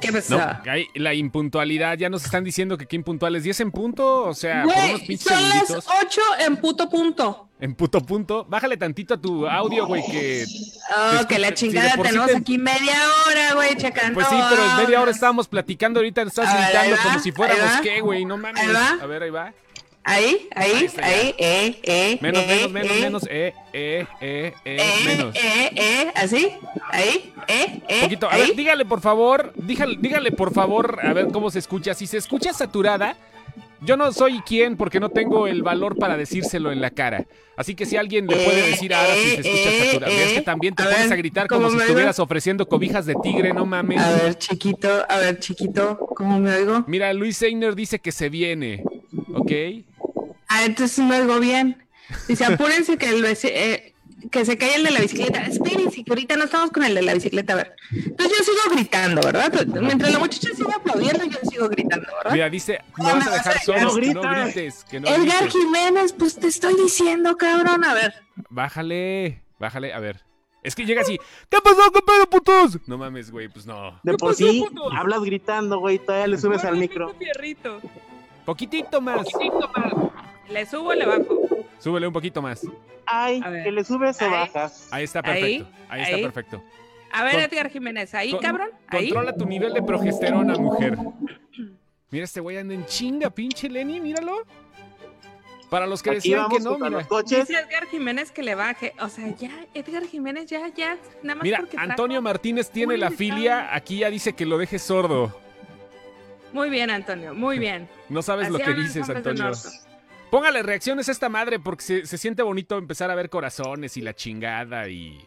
¿Qué pasó? No, la impuntualidad, ya nos están diciendo que qué impuntuales. ¿10 en punto? O sea, por unos Güey, pinches son las segunditos. 8 en puto punto. En puto punto. Bájale tantito a tu audio, güey, que... Oh, que la si chingada sí tenemos te- aquí media hora, güey, checando. Pues sí, pero en media hora estábamos platicando, ahorita estás gritando como si fuéramos qué, güey, no mames. A ver, ahí va. Ahí, Ahí ahí, eh, eh. Menos, eh, menos, menos, eh, menos, eh, eh, eh, eh, Eh, menos. eh, eh, así, ahí, eh, eh. poquito. A ahí. ver, dígale por favor, dígale, dígale por favor, a ver cómo se escucha. Si se escucha saturada, yo no soy quien porque no tengo el valor para decírselo en la cara. Así que si alguien le puede Eh, decir ahora si se escucha eh, saturada. eh, Es que también te a pones ver, a gritar como ¿cómo si estuvieras oigo? ofreciendo cobijas de tigre, no mames. A ver, chiquito, a ver, chiquito, ¿cómo me oigo? Mira, Luis Seiner dice que se viene, ¿ok? Ah, entonces me oigo bien. Dice, apúrense que el eh, que se cae el de la bicicleta. Espérense, que ahorita no estamos con el de la bicicleta, a ver. Entonces yo sigo gritando, ¿verdad? Mientras la muchacha sigue aplaudiendo, yo sigo gritando, ¿verdad? Mira, dice, me vas a dejar solo, no que no grites, que no Edgar grites. Jiménez, pues te estoy diciendo, cabrón, a ver. Bájale, bájale, a ver. Es que llega así, ¿qué pasó, qué pedo, putos? No mames, güey, pues no. De ¿Qué por sí, hablas gritando, güey, todavía le subes al micro. Poquitito más. Poquitito más. ¿Le subo o le bajo? Súbele un poquito más. Ay, que le subes o Ahí. bajas. Ahí está perfecto. Ahí, está ahí. perfecto. A ver, Con- Edgar Jiménez, ahí, con- cabrón. Ahí. Controla tu nivel de progesterona, mujer. Mira, este güey anda en chinga, pinche Lenny, míralo. Para los que Aquí decían que no, mira. Dice Edgar Jiménez que le baje. O sea, ya, Edgar Jiménez, ya, ya. Nada más Mira, porque trajo- Antonio Martínez tiene la filia, aquí ya dice que lo deje sordo. Muy bien, Antonio, muy bien. No sabes lo que dices, Antonio. Póngale reacciones a esta madre porque se, se siente bonito empezar a ver corazones y la chingada y.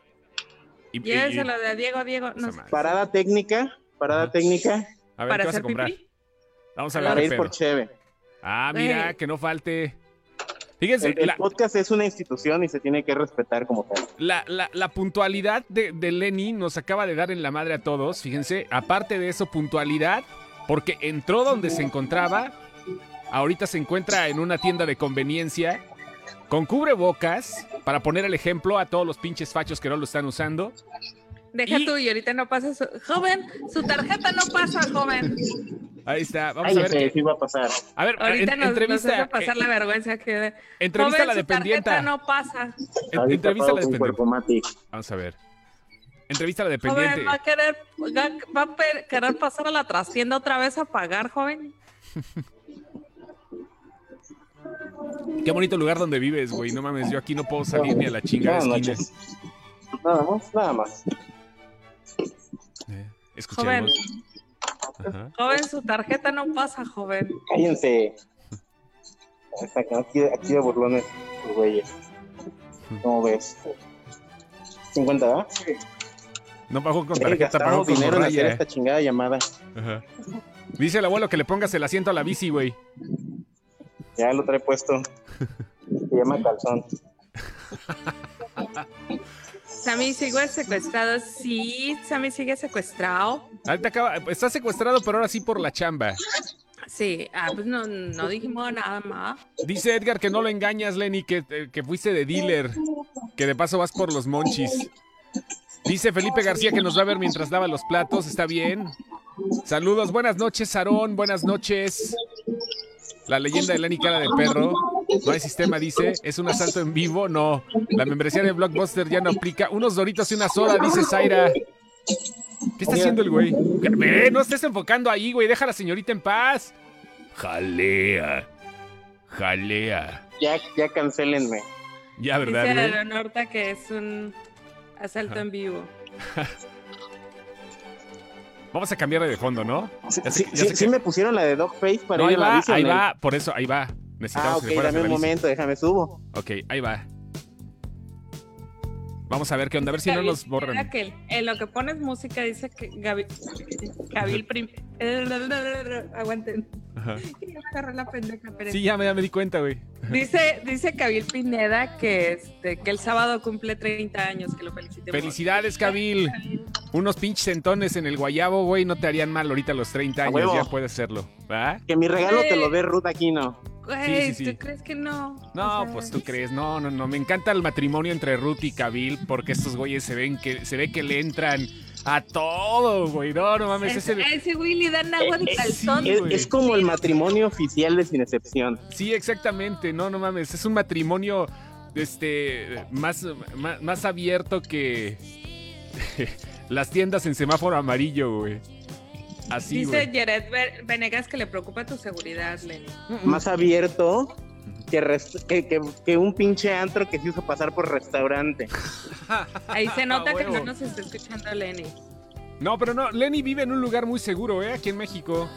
y- y- Llévenselo de Diego, Diego. No. Parada técnica, parada Ajá. técnica, A ver, ¿Para ¿qué vas a comprar? pipí? Vamos a A qué ir por cheve. Ah, mira, Güey. que no falte. Fíjense, El, el la, podcast es una institución y se tiene que respetar como tal. la- la- la puntualidad de, de Lenny nos acaba de dar en la madre a todos. Fíjense, aparte de eso, puntualidad, porque entró donde se encontraba. Ahorita se encuentra en una tienda de conveniencia con cubrebocas para poner el ejemplo a todos los pinches fachos que no lo están usando. Deja Y- tú y ahorita no pasa su... Joven, su tarjeta no pasa, joven. Ahí está, vamos a ver. Qué- sí va a pasar. A ver, Ahorita en- nos, nos entrevista, hace pasar eh, la vergüenza que... entrevista a la joven, su tarjeta dependienta. no pasa. En- entrevista a la dependiente. Vamos a ver. Entrevista a la dependiente. Joven, va a querer, va- a pasar a la trastienda otra vez a pagar, joven. Qué bonito lugar donde vives, güey. No mames, yo aquí no puedo salir ni a la chingada esquina. noches. Nada más, nada más. Eh, escuchemos. Ajá. Joven, su tarjeta no pasa, joven. Cállense. Aquí, aquí de burlones, güeyes. ¿Cómo ves? 50, ¿verdad? No pagó con Sí, tarjeta, pagó gastamos con dinero en hacer morralla. esta chingada llamada. Ajá. Dice el abuelo que le pongas el asiento a la bici, güey. Ya lo trae puesto. Se llama calzón. Sammy sigue secuestrado. Sí, Sammy sigue secuestrado. Ahorita acaba, está secuestrado, pero ahora sí por la chamba. Sí, ah, pues no, no dijimos nada más. Dice Edgar que no lo engañas, Lenny, que, eh, que fuiste de dealer. Que de paso vas por los monchis. Dice Felipe García que nos va a ver mientras lava los platos. Está bien. Saludos, buenas noches, Aarón. Buenas noches. La leyenda de Lenny cara de perro. No hay sistema, dice. ¿Es un asalto en vivo? No. La membresía de Blockbuster ya no aplica. Unos doritos y una soda, dice Zaira. ¿Qué está haciendo el güey? Ve, no estés enfocando ahí, güey. Deja a la señorita en paz. Jalea. Jalea. Ya, ya cancelenme. Ya, ¿verdad, Dice güey? Leonorta que es un asalto en vivo. Vamos a cambiarle de fondo, ¿no? Sí, Ya sé- sí, ya sé sí que- me pusieron la de Dogface para No, ir ahí en la va, bici. ¿o ahí va. Por eso, ahí va. Ah, Necesitamos ok, que dame un momento, déjame subo. Ok, ahí va. Vamos a ver qué onda, a ver si no nos borran. en lo que pones música dice que Gaby, Gabil prim... Aguanten. Ajá. La pendeja, pero- Sí, ya me, ya me di cuenta, güey. Dice, dice Kabil Pineda que, este, que el sábado cumple 30 años, que lo felicitemos. Felicidades, Kabil. Unos pinches centones en el guayabo, güey, no te harían mal ahorita a los 30 A años, ya puedes hacerlo. ¿Va? Que mi regalo te lo dé Ruth Aquino. Güey, Sí, sí, sí. ¿tú crees que no? No, O sea, pues tú crees, no, no, no. Me encanta el matrimonio entre Ruth y Kabil porque estos güeyes se ven que se ve que le entran A todo, güey. No, no mames. Ese, ese- a ese güey le dan agua de Eh, eh, calzón. Es, güey. es como el matrimonio oficial de Sin Excepción. Sí, exactamente. No, no mames. Es un matrimonio este más, más, más abierto que las tiendas en semáforo amarillo, güey. Así, Dice güey. Jared Ve- Venegas que le preocupa tu seguridad, Lenny. Más abierto que, rest- que, que- que un pinche antro que se hizo pasar por restaurante. Ahí se nota que no nos está escuchando Lenny. No, pero no, Lenny vive en un lugar muy seguro, ¿eh? Aquí en México.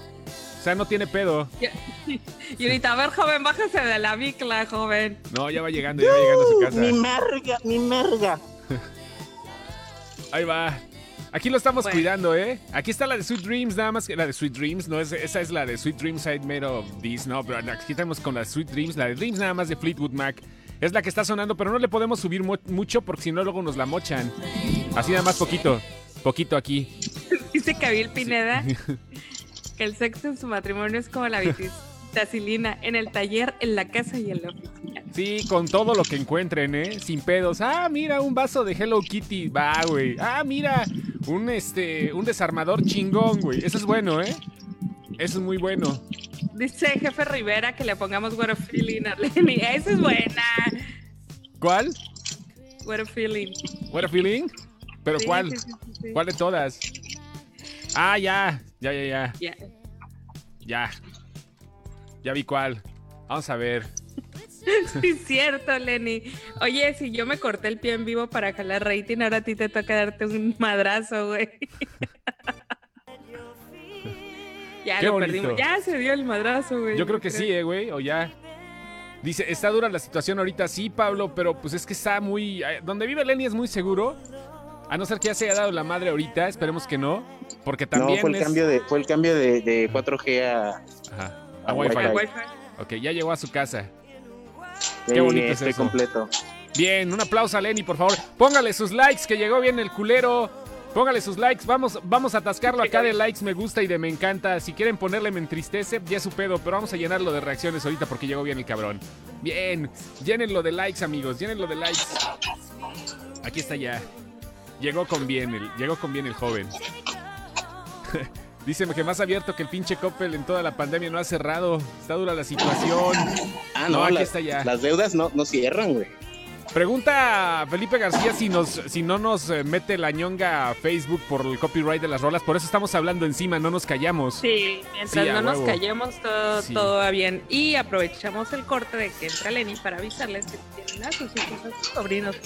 O sea, no tiene pedo. Y ahorita, a ver, joven, bájese de la bicla, joven. No, ya va llegando, ya va llegando a su casa. Mi merga, mi merga. Ahí va. Aquí lo estamos Bueno. cuidando, ¿eh? Aquí está la de Sweet Dreams, nada más que la de Sweet Dreams, no es, esa es la de Sweet Dreams I Made of This, no, pero aquí estamos con la Sweet Dreams, la de Dreams nada más de Fleetwood Mac. Es la que está sonando, pero no le podemos subir mu- mucho porque si no luego nos la mochan. Así nada más poquito, poquito aquí. Dice Cabil Pineda que el sexo en su matrimonio es como la vitacilina en el taller, en la casa y en la oficina. Sí, con todo lo que encuentren, ¿eh? Sin pedos. Ah, mira, un vaso de Hello Kitty. Va, güey. Ah, mira, un este, un desarmador chingón, güey. Eso es bueno, ¿eh? Eso es muy bueno. Dice Jefe Rivera que le pongamos What a Feeling a Lenny. Esa es buena. ¿Cuál? What a Feeling. What a feeling? ¿Pero Sí, cuál? sí, sí, sí, sí. ¿Cuál de todas? Ah, ya, ya, ya, ya, Ya. ya. Ya vi cuál. Vamos a ver. Sí, es cierto, Lenny. Oye, si yo me corté el pie en vivo para jalar rating, ahora a ti te toca darte un madrazo, güey. ya Qué lo bonito. perdimos. Ya se dio el madrazo, güey. Yo creo que sí, eh, güey, o ya. Dice, está dura la situación ahorita, sí, Pablo, pero pues es que está muy... eh, Donde vive Lenny es muy seguro. A no ser que ya se haya dado la madre ahorita, esperemos que no. Porque también no, fue el es- cambio de, fue el cambio de, de 4G a, Ajá, a Wi-Fi. Ok, ya llegó a su casa. Qué bonito es eso. completo. Bien, un aplauso a Lenny, por favor. Póngale sus likes, que llegó bien el culero. Póngale sus likes. Vamos, vamos a atascarlo acá de likes, me gusta y de me encanta. Si quieren ponerle me entristece, ya es su pedo, pero vamos a llenarlo de reacciones ahorita porque llegó bien el cabrón. Bien, llénenlo de likes, amigos, llénenlo de likes. Aquí está ya. Llegó con bien el, llegó con bien el joven. Dice que más abierto que el pinche Coppel en toda la pandemia no ha cerrado. Está dura la situación. Ah, No, no, aquí las, está ya. las deudas no, no cierran, güey. Pregunta Felipe García si nos si no nos eh, mete la ñonga a Facebook por el copyright de las rolas. Por eso estamos hablando encima, no nos callamos. Sí, mientras Sí, no nos callemos, todo, Sí. todo va bien. Y aprovechamos el corte de que entra Lenny para avisarles que tienen a sus hijos, a sus sobrinos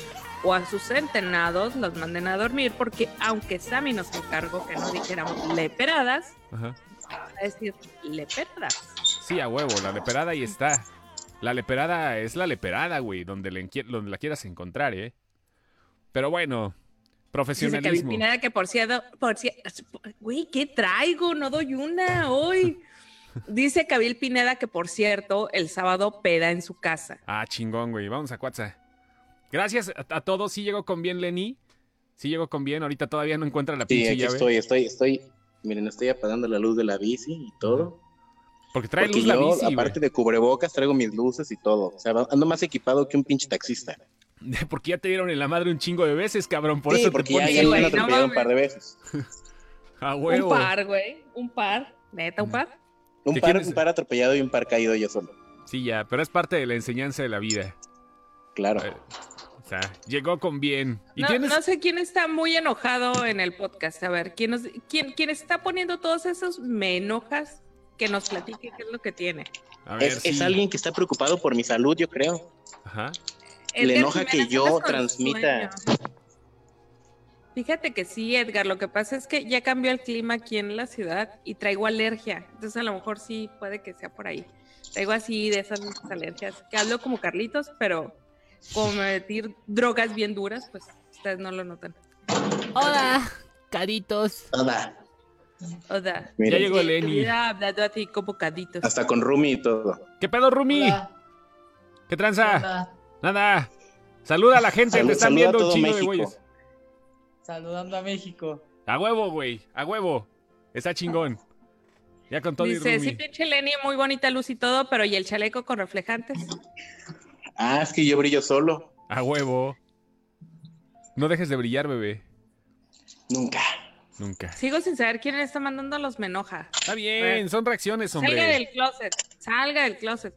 o a sus centenados, los manden a dormir, porque aunque Sammy nos encargó que no dijéramos leperadas, Ajá. a decir leperadas. Sí, a huevo, la leperada ahí está. La leperada es la leperada, güey, donde, le enqui- donde la quieras encontrar, ¿eh? Pero bueno, Dice profesionalismo. Pineda que por cierto, por cierto, güey, ¿qué traigo? No doy una hoy. Dice Cabil Pineda que por cierto, el sábado peda en su casa. Ah, chingón, güey. Vamos a Cuatza. Gracias a, a todos. Sí llegó con bien, Lenny. Sí llegó con bien. Ahorita todavía no encuentra la Sí, pinche aquí llave. estoy, estoy, estoy. Miren, estoy apagando la luz de la bici y todo. Porque trae Porque luz la bici, güey. aparte de cubrebocas, traigo mis luces y todo. O sea, ando más equipado que un pinche taxista. Porque ya te dieron en la madre un chingo de veces, cabrón. Por sí, eso porque te ya, pones ya me güey, han no atropellado un par de veces. a huevo. Un par, güey. Un par. Neta, un par. Un ¿Qué par, un par atropellado y un par caído yo solo. Sí, ya, pero es parte de la enseñanza de la vida. Claro. O sea, llegó con bien. ¿Y No, tienes? no sé quién está muy enojado en el podcast. A ver, ¿quién, nos- quién, quién está poniendo todos esos me enojas? Que nos platique qué es lo que tiene. A ver, Es, es alguien que está preocupado por mi salud, yo creo. Ajá. Le enoja que yo transmita. sueño. Fíjate que sí, Edgar. Lo que pasa es que ya cambió el clima aquí en la ciudad y traigo alergia. Entonces, a lo mejor sí puede que sea por ahí. Traigo así de esas alergias. Que hablo como Carlitos, pero como meter drogas bien duras, pues ustedes no lo notan. Hola, caritos. O sea, Mira, Ya llegó Lenny. hubiera hablado así como Carlitos. Hasta con Rumi y todo. ¿Qué pedo, Rumi? Hola, ¿Qué tranza? hola. Nada. Saluda a la gente, Salud- te están viendo un chingo de güeyes. Saludando a México. A huevo, güey. A huevo. Está chingón. Ya con todo y Dice, Rumi. sí, pinche Lenny, muy bonita luz y todo, pero ¿y el chaleco con reflejantes? Ah, es que yo brillo solo. A huevo. No dejes de brillar, bebé. Nunca. Nunca. Sigo sin saber quién está mandando los me enoja. Está bien, son reacciones, Salga hombre. del closet. Salga del closet.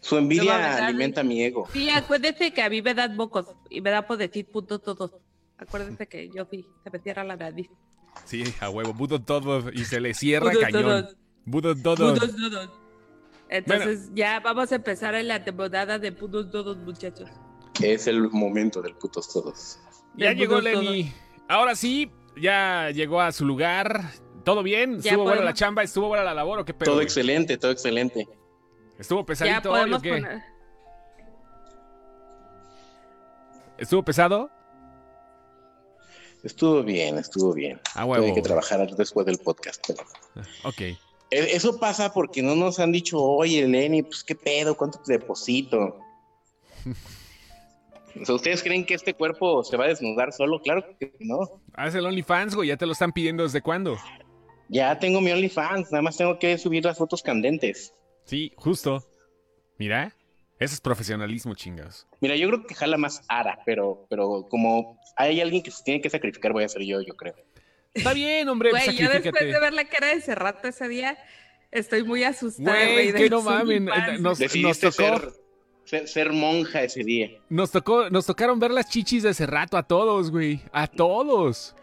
Su envidia ¿verdad? alimenta mi ego. Sí, acuérdate que a mí me dan bocos y me da por decir punto todo. Acuérdate que yo sí, se me cierra la nariz. Sí, a huevo, budo todo y se le cierra Pudo cañón. todos. Budo todo. Pudos todos. Entonces ya vamos a empezar en la temporada de pudos todos, muchachos. Es el momento del putos todos. Ya llegó Lenny. Ahora sí, ya llegó a su lugar. ¿Todo bien? ¿Estuvo buena la chamba? ¿Estuvo buena la labor o qué pedo? Todo excelente, todo excelente. ¿Estuvo Ya pesadito hoy o qué? poner. ¿Estuvo pesado? Estuvo bien, estuvo bien. A huevo. Tuve que trabajar después del podcast. pero- Ok. E- Eso pasa porque no nos han dicho, oye, Lenny, pues qué pedo, cuánto te deposito. O sea, ¿ustedes creen que este cuerpo se va a desnudar solo? Claro que no. Haz el OnlyFans, güey. Ya te lo están pidiendo desde cuándo. Ya tengo mi OnlyFans, nada más tengo que subir las fotos candentes. Sí, justo. Mira, ese es profesionalismo, chingados. Mira, yo creo que jala más Ara, pero, pero como hay alguien que se tiene que sacrificar, voy a ser yo, yo creo. Está bien, hombre, Güey, yo después de ver la cara de Cerrato ese día, estoy muy asustada. Güey, de que no mamen. infancia. Nos, tocó, ser, ser, ser monja ese día. nos tocó, nos tocaron ver las chichis de ese rato a todos, güey. A todos.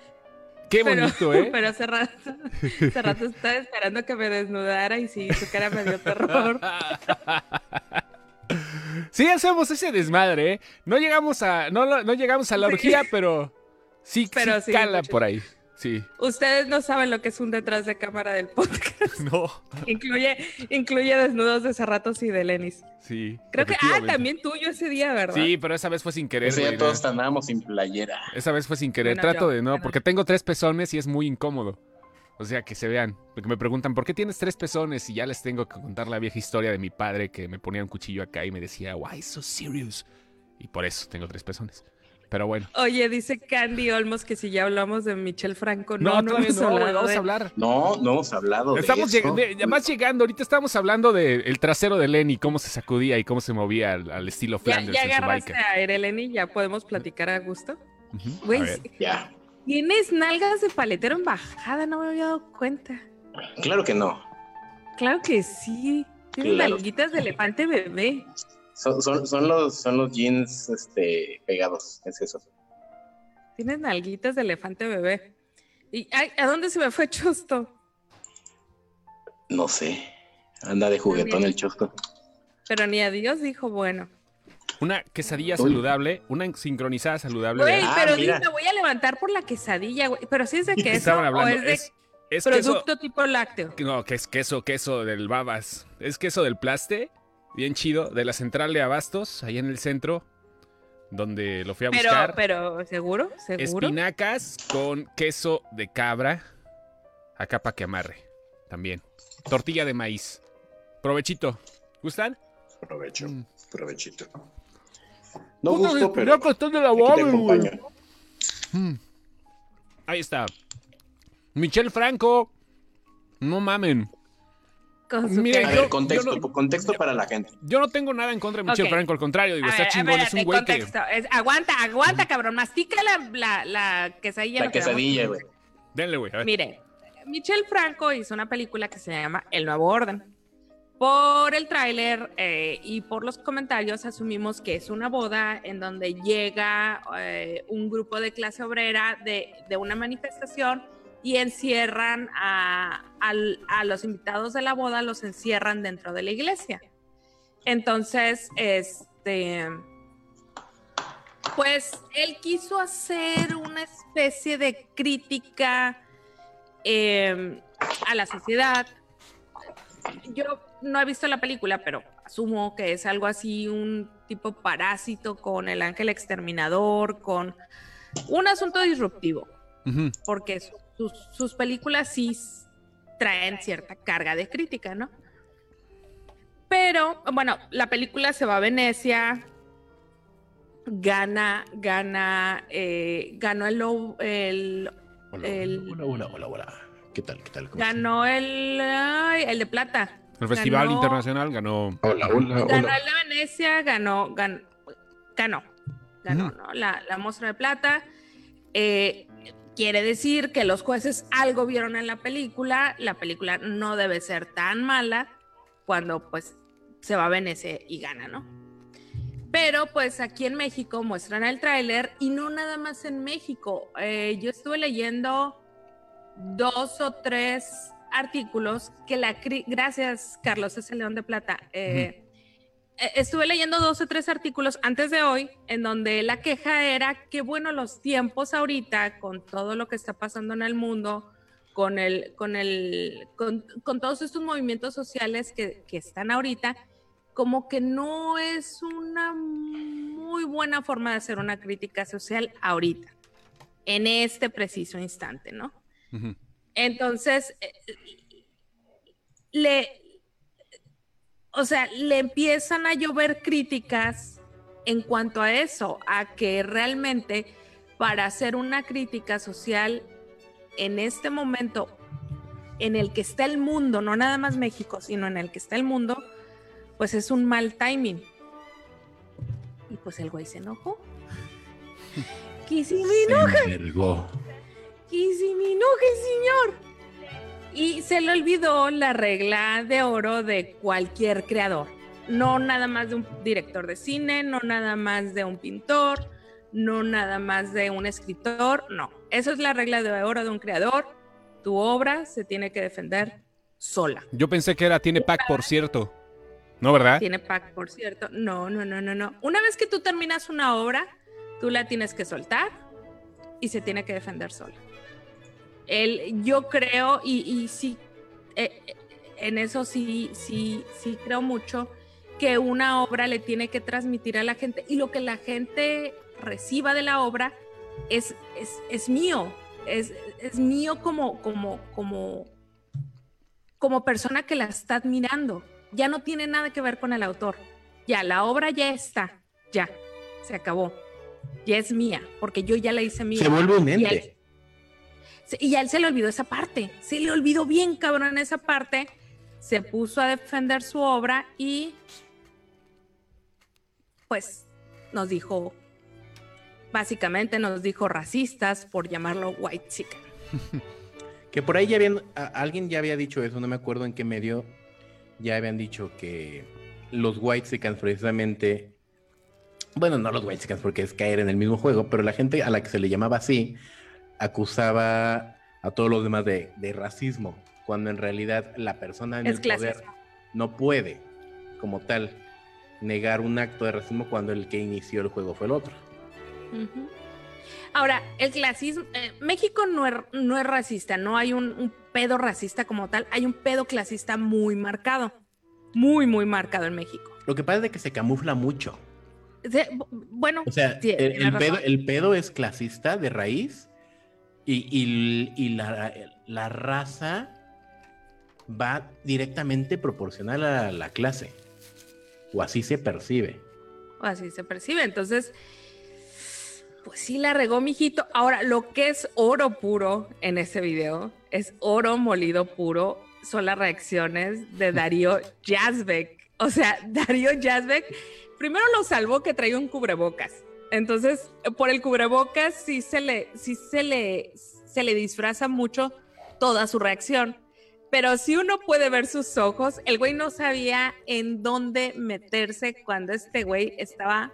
Qué Pero, bonito, ¿eh? pero hace rato, hace rato estaba esperando que me desnudara y sí, su cara me dio terror. Sí hacemos ese desmadre, ¿eh? No llegamos a, no, lo- no llegamos a la Sí. orgía, pero sí, Pero sí sí, cala mucho. por ahí. Sí. Ustedes no saben lo que es un detrás de cámara del podcast. No. incluye, incluye desnudos de Cerratos y de Lenis. Sí. Creo que, ah, también tuyo ese día, ¿verdad? Sí, pero esa vez fue sin querer, Ese güey, día todos andábamos sin playera. Esa vez fue sin querer. Bueno, Trato yo, de no, bueno. porque tengo tres pezones y es muy incómodo. O sea, que se vean. Porque me preguntan, ¿por qué tienes tres pezones? Y ya les tengo que contar la vieja historia de mi padre que me ponía un cuchillo acá y me decía, why so serious? Y por eso tengo tres pezones. Pero bueno. Oye, dice Candy Olmos que si ya hablamos de Michelle Franco. No, No, no, hemos no, hablado vamos de- a hablar. No, no hemos hablado de Estamos eso. lleg- de- además llegando, ahorita estamos hablando del trasero de Lenny, cómo se sacudía y cómo se movía al, al estilo Ya, Flanders ya en su agarraste biker. a Ereleni, ya podemos platicar a gusto. Güey, ver. Ya, tienes nalgas de paletero en bajada, no me había dado cuenta. claro que no. Claro que sí. Tienes Claro. nalguitas de elefante bebé. Son, son, son los, son los jeans este, pegados, es eso. Tienes nalguitas de elefante bebé. ¿Y ay, a dónde se me fue Chosto? No sé. Anda de juguetón el chosco. Pero ni a Dios dijo bueno. Una quesadilla Uy. saludable, una sincronizada saludable. Güey, de- Ah, pero mira. me voy a levantar por la quesadilla, güey. Pero si es de queso Estaban o es de Es, es queso. producto tipo lácteo. No, que es queso, queso del babas. Es queso del plaste, bien chido, de la central de Abastos, ahí en el centro, donde lo fui a Pero, buscar. pero, ¿seguro? ¿Seguro? Espinacas con queso de cabra, acá para que amarre, también. Tortilla de maíz. Provechito. ¿Gustan? Provecho, Mm. provechito. No Puta, gusto, pero espinaca está de la acompaño. Mm. Ahí está. Michelle Franco. No mamen. Con su Mira, yo- ver, contexto, yo no- contexto para la gente. Yo no tengo nada en contra de Michelle. Franco, al contrario, digo, A está ver, chingón, es un güey que. contexto. Es- aguanta, aguanta, cabrón. Mastica la, la, la quesadilla. La quesadilla, güey. Denle, güey. a ver. Mire, Michelle Franco hizo una película que se llama El Nuevo Orden. Por el tráiler eh, y por los comentarios asumimos que es una boda en donde llega eh, un grupo de clase obrera de, de una manifestación y encierran a, a los invitados de la boda, los encierran dentro de la iglesia. Entonces, este, pues él quiso hacer una especie de crítica eh, a la sociedad. Yo no he visto la película, pero asumo que es algo así, un tipo parásito con el ángel exterminador, con un asunto disruptivo, porque su- sus, sus películas sí traen cierta carga de crítica, ¿no? Pero, bueno, la película se va a Venecia, gana, gana, eh, ganó el, lo- el Hola, El- hola, hola, hola, hola. ¿Qué tal? ¿Qué tal? ¿Cómo ganó el, ay, el de plata. El Festival Ganó- Internacional ganó. estás? Hola, hola, Ganó hola. el de Venecia, ganó, gan- ganó, ganó, Ujú. ¿no? La, la muestra de plata. Eh, Quiere decir que los jueces algo vieron en la película, la película no debe ser tan mala cuando pues se va a Venecia y gana, ¿no? Pero pues aquí en México muestran el tráiler y no nada más en México. Eh, yo estuve leyendo dos o tres artículos que la... Gracias, Carlos, ese León de Plata. Eh, estuve leyendo dos o tres artículos antes de hoy en donde la queja era que, bueno, los tiempos ahorita, con todo lo que está pasando en el mundo, con, el, con, el, con, todos estos movimientos sociales que, que, están ahorita, como que no es una muy buena forma de hacer una crítica social ahorita, en este preciso instante, ¿no? Entonces, eh, le, o sea, le empiezan a llover críticas en cuanto a eso, a que realmente para hacer una crítica social en este momento en el que está el mundo, no nada más México, sino en el que está el mundo, pues es un mal timing. Y pues el güey se enojó. Me enoje, señor. Y se le olvidó la regla de oro de cualquier creador. No nada más de un director de cine, no nada más de un pintor, no nada más de un escritor, no. Esa es la regla de oro de un creador. Tu obra se tiene que defender sola. Yo pensé que era tiene pack, por cierto. ¿No, verdad? Tiene pack, por cierto. No, no, no, no, no. Una vez que tú terminas una obra, tú la tienes que soltar y se tiene que defender sola yo creo, y, sí, eh, en eso sí, sí, sí creo mucho, que una obra le tiene que transmitir a la gente y lo que la gente reciba de la obra es, es, mío, es, mío como, como, como, como persona que la está admirando. Ya no tiene nada que ver con el autor. Ya, la obra ya está, ya, se acabó. Ya es mía, porque yo ya la hice mía. Se vuelve un ente. Y a él se le olvidó esa parte, se le olvidó bien cabrón esa parte, se puso a defender su obra y pues nos dijo, básicamente nos dijo racistas por llamarlo white chicken. que por ahí ya habían, alguien ya había dicho eso, no me acuerdo en qué medio, ya habían dicho que los white chickens precisamente, bueno, no los white porque es caer en el mismo juego, pero la gente a la que se le llamaba así, acusaba a todos los demás de, racismo, cuando en realidad la persona en el poder no puede, como tal, negar un acto de racismo cuando el que inició el juego fue el otro. Ahora, el clasismo, eh, México no es, no es racista, no hay un, pedo racista como tal, hay un pedo clasista muy marcado, muy, muy marcado en México. Lo que pasa es que se camufla mucho. bueno, o sea, el, pedo, el, pedo, es clasista de raíz, y, la, raza va directamente proporcional a la clase. O así se percibe. O así se percibe. Entonces, pues sí la regó, mijito. Ahora, lo que es oro puro en ese video, es oro molido puro, son las reacciones de Darío Yazbek. O sea, Darío Yazbek primero lo salvó que traía un cubrebocas. Entonces, por el cubrebocas sí se le, sí se le, se le disfraza mucho toda su reacción. Pero si uno puede ver sus ojos, el güey no sabía en dónde meterse cuando este güey estaba.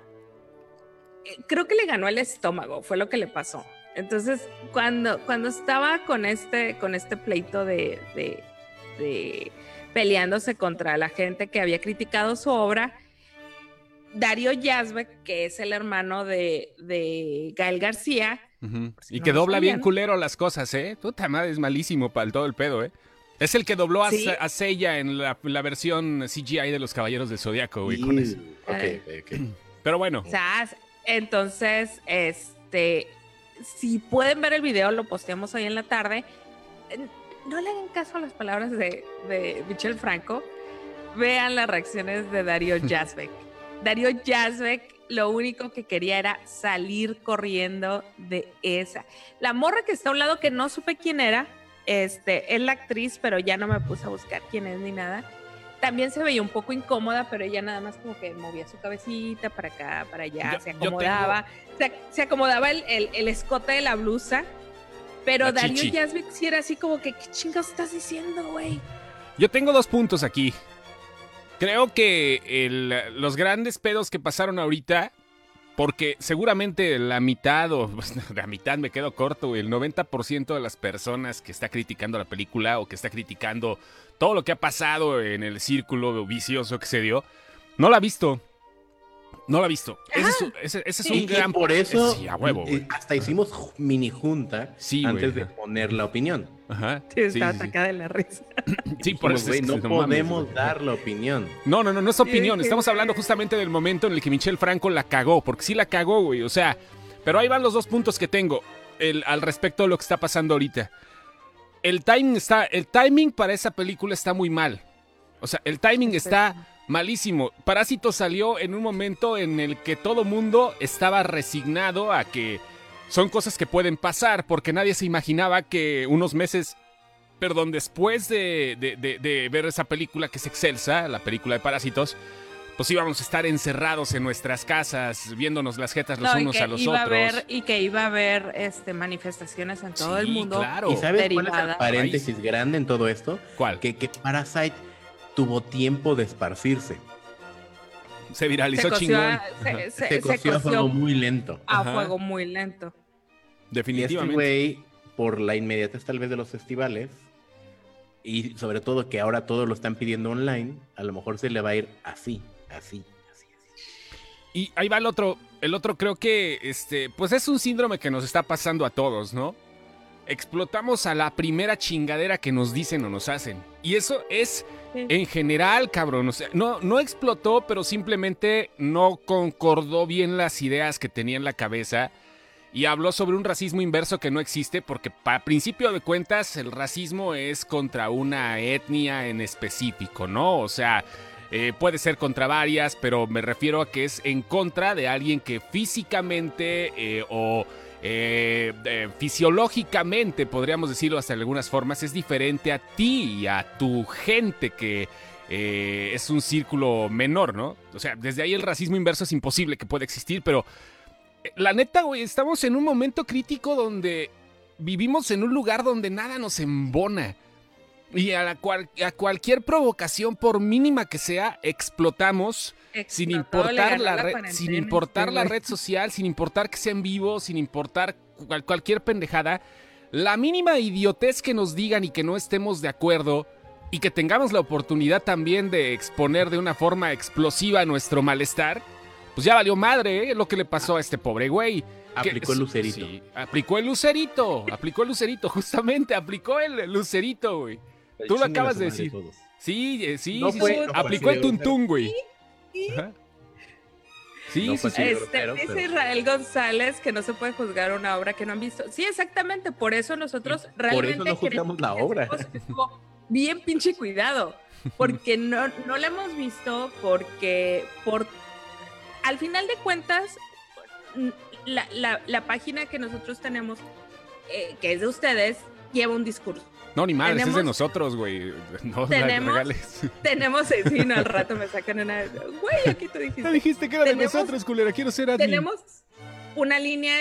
Eh, creo que le ganó el estómago, fue lo que le pasó. Entonces, cuando, cuando estaba con este, con este pleito de, de peleándose contra la gente que había criticado su obra, Darío Yazbek, que es el hermano de, de Gael García. y que dobla bien culero las cosas, ¿eh? Puta madre, es malísimo para todo el pedo, ¿eh? Es el que dobló a, Seiya en la, versión CGI de los Caballeros del Zodiaco, güey, con eso. Pero bueno. entonces, este, si pueden ver el video, lo posteamos hoy en la tarde. No le hagan caso a las palabras de, de Michel Franco. Vean las reacciones de Darío Yazbek. Darío Yazbek lo único que quería era salir corriendo de esa. La morra que está a un lado, que no supe quién era, este, es la actriz, pero ya no me puse a buscar quién es ni nada. También se veía un poco incómoda, pero ella nada más como que movía su cabecita para acá, para allá, se acomodaba, se, acomodaba el, el, escote de la blusa Pero La Darío. Yazbek sí era así como que, ¿qué chingados estás diciendo, güey? Yo tengo dos puntos aquí. Creo que el- los grandes pedos que pasaron ahorita, porque seguramente la mitad, o la mitad me quedo corto, el 90% de las personas que está criticando la película o que está criticando todo lo que ha pasado en el círculo vicioso que se dio, no la ha visto. No la ha visto. Ese es, un- ese- ese es Y- un y gran... por eso Sí, a huevo, güey. hasta hicimos mini junta Sí, antes güey. de poner la opinión. Ajá. Sí, estaba sí, sí. atacada de la risa. Sí, por eso no no mames, podemos dar la opinión. No, no, no, no es opinión. Estamos hablando justamente del momento en el que Michelle Franco la cagó, porque sí la cagó, güey. O sea, pero ahí van los dos puntos que tengo el, al respecto de lo que está pasando ahorita. El timing está, el timing para esa película está muy mal. O sea, el timing está malísimo. Parásito salió en un momento en el que todo mundo estaba resignado a que son cosas que pueden pasar, porque nadie se imaginaba que unos meses perdón, después de, de- de- de ver esa película que es excelsa, la película de Parásitos, pues íbamos a estar encerrados en nuestras casas, viéndonos las jetas los No, unos a los iba a otros. haber, y que iba a haber este, manifestaciones en todo el Sí, mundo. claro. ¿Y sabes cuál es el paréntesis grande en todo esto? ¿Cuál? Que, que Parasite tuvo tiempo de esparcirse. Se viralizó Se coció, chingón. se, se- coció a fuego muy lento. a Ajá. fuego muy lento. Y este Definitivamente. güey, por la inmediatez tal vez de los festivales, y sobre todo que ahora todo lo están pidiendo online, a lo mejor se le va a ir así, así, así, así. Y ahí va el otro. El otro creo que, este, pues es un síndrome que nos está pasando a todos, ¿no? Explotamos a la primera chingadera que nos dicen o nos hacen. Y eso es Sí. en general, cabrón. O sea, no, no explotó, pero simplemente no concordó bien las ideas que tenía en la cabeza. Y habló sobre un racismo inverso que no existe, porque para principio de cuentas el racismo es contra una etnia en específico, ¿no? O sea, eh, puede ser contra varias, pero me refiero a que es en contra de alguien que físicamente eh, o eh, fisiológicamente, podríamos decirlo hasta de algunas formas, es diferente a ti y a tu gente que eh, es un círculo menor, ¿no? O sea, desde ahí el racismo inverso es imposible que pueda existir, pero eh, la neta, güey, estamos en un momento crítico donde vivimos en un lugar donde nada nos embona. Y a, la cual- a cualquier provocación, por mínima que sea, explotamos sin importar la la red, sin importar este la red social, sin importar que sea en vivo, sin importar cual- cualquier pendejada, la mínima idiotez que nos digan y que no estemos de acuerdo y que tengamos la oportunidad también de exponer de una forma explosiva nuestro malestar, pues ya valió madre ¿eh? lo que le pasó a este pobre güey. Que- Aplicó el lucerito. Sí, aplicó el lucerito, aplicó el lucerito, justamente, aplicó el lucerito, güey. Tú lo acabas de decir. todos. Sí, eh, sí, No sí, fue- sí. no fue aplicó el tuntún, güey. Sí, No sí, Este, dice pero- Israel González que no se puede juzgar una obra que no han visto. Sí, exactamente. Por eso nosotros por realmente. eso no juzgamos la obra. Bien pinche cuidado. Porque no, no la hemos visto, porque por al final de cuentas, la, la- la página que nosotros tenemos, eh, que es de ustedes, lleva un discurso. No, ni madre, es de nosotros, güey. No Tenemos- regales. Tenemos, sí, no, al rato me sacan una. Güey, aquí tú dijiste. No dijiste que era de nosotros, culera. Quiero ser admin. tenemos una línea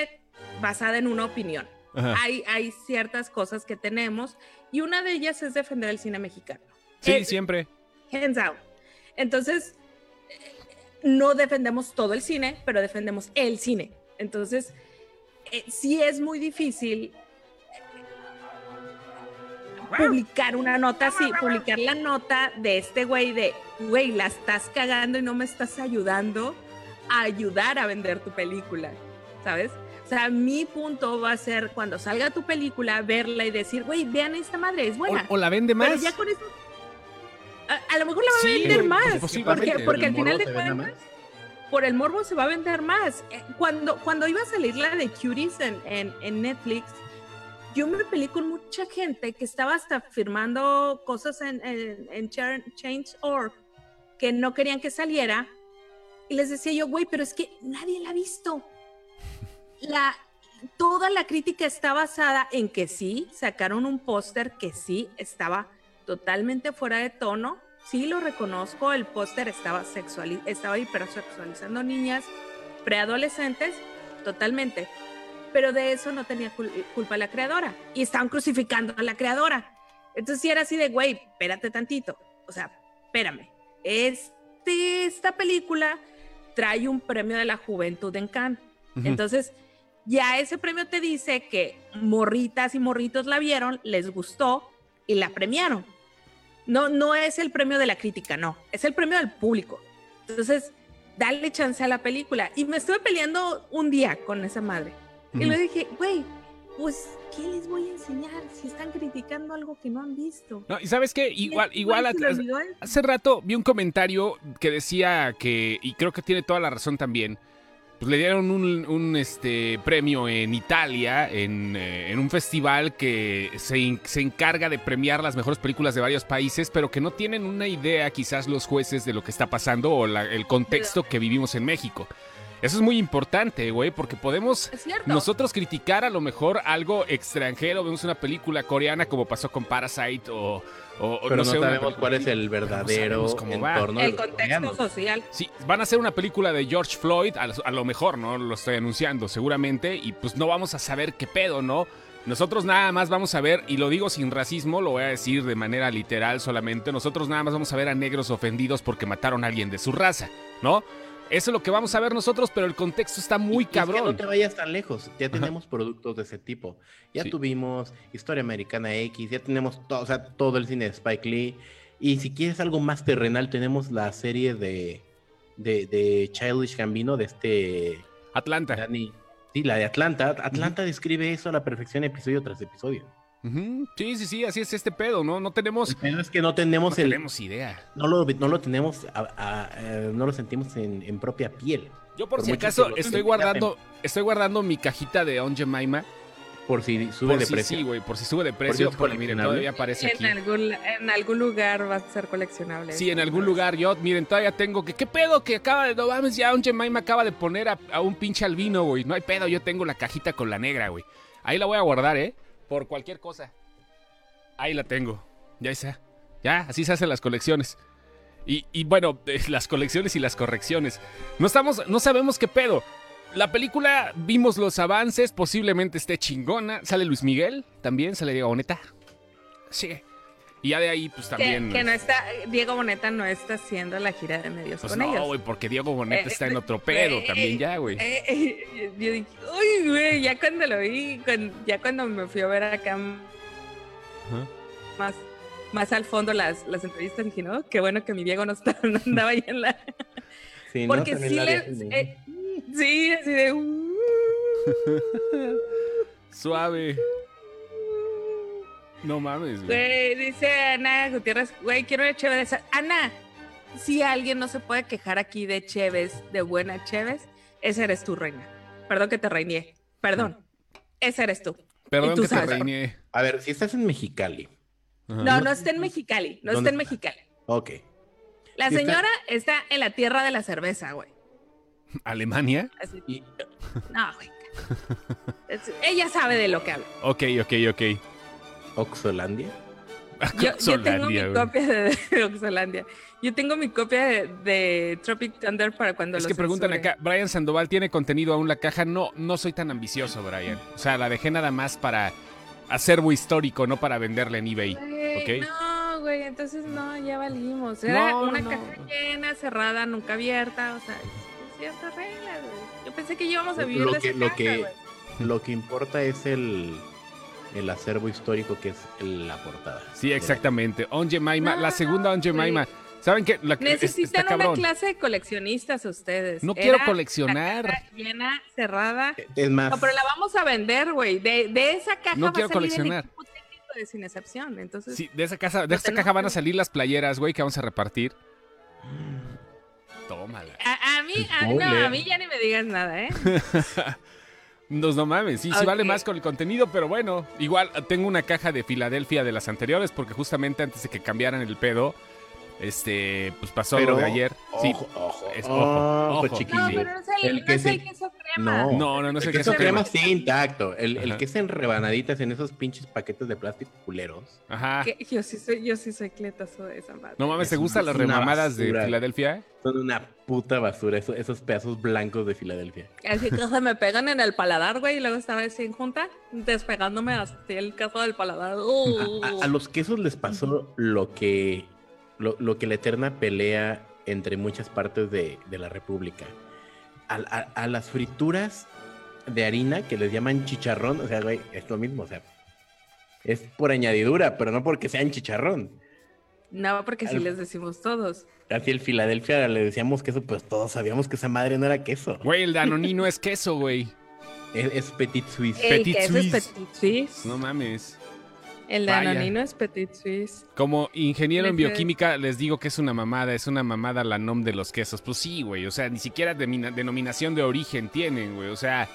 basada en una opinión. Ajá. Hay, hay ciertas cosas que tenemos y una de ellas es defender el cine mexicano. Sí, Eh, siempre. Hands out. Entonces, eh, no defendemos todo el cine, pero defendemos el cine. Entonces, eh, sí es muy difícil publicar una nota así, publicar la nota de este güey de, güey, la estás cagando y no me estás ayudando a ayudar a vender tu película, ¿sabes? O sea, mi punto va a ser cuando salga tu película, verla y decir, güey, vean esta madre, es buena. O, o la vende más. Pero ya con eso. A, a lo mejor la va a Sí, vender más. posiblemente. Porque, porque al final de cuentas, por el morbo se va a vender más. Eh, Cuando, cuando iba a salir la de Cuties en, en, en Netflix, yo me peleé con mucha gente que estaba hasta firmando cosas en, en, en Cha- Change.org que no querían que saliera. Y les decía yo, güey, pero es que nadie la ha visto. La, toda la crítica está basada en que sí, sacaron un póster que sí estaba totalmente fuera de tono. Sí, lo reconozco, el póster estaba, sexuali estaba hipersexualizando niñas preadolescentes, totalmente. Pero de eso no tenía cul- culpa la creadora y estaban crucificando a la creadora. Entonces sí era así de, güey, espérate tantito, o sea, espérame, este, esta película trae un premio de la juventud en Cannes. Entonces, ya ese premio te dice que morritas y morritos la vieron, les gustó y la premiaron. No, no es el premio de la crítica, no, es el premio del público. Entonces, dale chance a la película. Y me estuve peleando un día con esa madre. Y le dije, güey, pues, ¿qué les voy a enseñar si están criticando algo que no han visto? No, y sabes qué, igual, ¿Qué igual a hace rato vi un comentario que decía que, y creo que tiene toda la razón también, pues le dieron un, un, este, premio en Italia, en, eh, en un festival que se, se encarga de premiar las mejores películas de varios países, pero que no tienen una idea quizás los jueces de lo que está pasando o la- el contexto que vivimos en México. Eso es muy importante, güey, porque podemos nosotros criticar a lo mejor algo extranjero, vemos una película coreana como pasó con Parasite o, o- o Pero no, sé, sabemos cuál es el verdadero cómo entorno el contexto coreanos. social. Sí, van a hacer una película de George Floyd, a, lo- a lo mejor, ¿no? Lo estoy anunciando seguramente, y pues no vamos a saber qué pedo, ¿no? Nosotros nada más vamos a ver, y lo digo sin racismo, lo voy a decir de manera literal solamente, nosotros nada más vamos a ver a negros ofendidos porque mataron a alguien de su raza, ¿no? Eso es lo que vamos a ver nosotros, pero el contexto está muy Y- y es que cabrón. no te vayas tan lejos. Ya tenemos productos de ese tipo. Ya Sí. tuvimos Historia Americana X, ya tenemos todo, o sea, todo el cine de Spike Lee. Y si quieres algo más terrenal, tenemos la serie de, de, de Childish Gambino, de este Atlanta. Danny. Sí, la de Atlanta. Atlanta describe eso a la perfección episodio tras episodio. Sí, sí, sí, así es este pedo, ¿no? No tenemos, El pedo es que no no tenemos el. tenemos idea. No lo, no lo tenemos, a- a- eh, no lo sentimos en, en propia piel. Yo por, Por si acaso estoy guardando, estoy guardando mi cajita de On Jemima Por si sube por de si precio. sí, güey, por si sube de precio, porque miren, todavía aparece aquí. En algún, en algún lugar va a ser coleccionable. Sí, en algún lugar yo, miren, todavía tengo que, ¿qué pedo? Que acaba de, no mames, ya On Jemima acaba de poner a, a un pinche albino, güey. No hay pedo, yo tengo la cajita con la negra, güey. Ahí la voy a guardar, ¿eh? Por cualquier cosa. Ahí la tengo. Ya está. Ya, así se hacen las colecciones. Y, y bueno, eh, las colecciones y las correcciones. No estamos, no sabemos qué pedo. La película, vimos los avances, posiblemente esté chingona. Sale Luis Miguel, también sale Diego Boneta. Sí. Y ya de ahí, pues también. que no está, Diego Boneta no está haciendo la gira de medios Pues con no, ellos. güey, porque Diego Boneta Eh, está en eh, otro pedo güey, también ya, güey. Eh, eh, yo dije, uy, güey, ya cuando lo vi, ya cuando me fui a ver acá más, más al fondo las, las entrevistas, dije, no, qué bueno que mi Diego no, estaba, no andaba ahí en la... Sí, ¿no? Porque También sí le... eh, sí, así de... uh, Suave. No mames, güey. Güey, dice Ana Gutiérrez, güey, quiero una chévere. esa- Ana, si alguien no se puede quejar aquí de Cheves, de buena Cheves, esa eres tú, reina. Perdón que te reiné. Perdón. Esa eres tú. Perdón tú que te reiné. A ver, si estás en Mexicali. Ajá. No, no está en Mexicali. No ¿Dónde está en? Mexicali. Ok. La señora está en la tierra de la cerveza, güey. ¿Alemania? Así- Y, No, güey. Ella sabe de lo que habla. Ok, ok, ok. Oxolandia. Yo, yo tengo mi güey. copia de, de Oxolandia. Yo tengo mi copia de, de Tropic Thunder para cuando Es lo que preguntan censuren. acá, Brian Sandoval tiene contenido aún la caja. No, no soy tan ambicioso, Brian. O sea, la dejé nada más para acervo histórico, no para venderla en eBay. Güey, ¿ok? No, güey, entonces no, ya valimos. Era No, una no. caja llena, cerrada, nunca abierta, o sea, ciertas reglas, güey. Yo pensé que íbamos a vivir Lo de que, esa lo, caja, que, güey. lo que importa es el, el acervo histórico que es la portada. Sí, exactamente. On Jemima, la No, segunda On Jemima. ¿Saben qué? La, Necesitan una cabrón. clase de coleccionistas ustedes. No Era quiero la coleccionar. caja llena, cerrada. Es más, No, pero la vamos a vender, güey. De, de esa caja No va quiero a salir coleccionar. el equipo técnico de Sin Excepción. Entonces, Sí, de esa casa, de esta caja van a salir las playeras, güey, que vamos a repartir. Tómala. a, a mí, a, no, a mí ya ni me digas nada, ¿eh? No, no mames, sí, sí Ok. vale más con el contenido, pero bueno, igual tengo una caja de Filadelfia de las anteriores porque justamente antes de que cambiaran el pedo, este, pues pasó pero, lo de ayer. sí, Ojo, ojo, es- ojo, ojo, ojo. chiquillo. No, pero no es el, El no es el queso No, No, no, no es el el queso queso crema crema. sí intacto. El, el que es en rebanaditas en esos pinches paquetes de plástico culeros. Ajá. Yo sí soy, yo sí soy cletazo de esa madre. No mames, ¿te gustan las remamadas de. Filadelfia? Son una puta basura, esos, esos pedazos blancos de Filadelfia. Así que se me pegan en el paladar, güey, y luego estaba así en junta, despegándome así el queso del paladar. Uh. A, a- a los quesos les pasó lo que, lo, lo que la eterna pelea entre muchas partes de, de la República. A, a- a las frituras de harina que les llaman chicharrón, o sea, güey, es lo mismo, o sea, es por añadidura, pero no porque sean chicharrón. No, porque sí Al- les decimos todos. Así el Filadelfia le decíamos queso, pues todos sabíamos que esa madre no era queso. Güey, el danonino es queso, güey. Es, es Petit Suisse. Petit Suisse. es Petit Suisse. No mames. El Vaya. danonino es Petit Suisse. Como ingeniero en bioquímica les digo que es una mamada, es una mamada la nom de los quesos. Pues sí, güey, o sea, ni siquiera denominación de origen tienen, güey. O sea,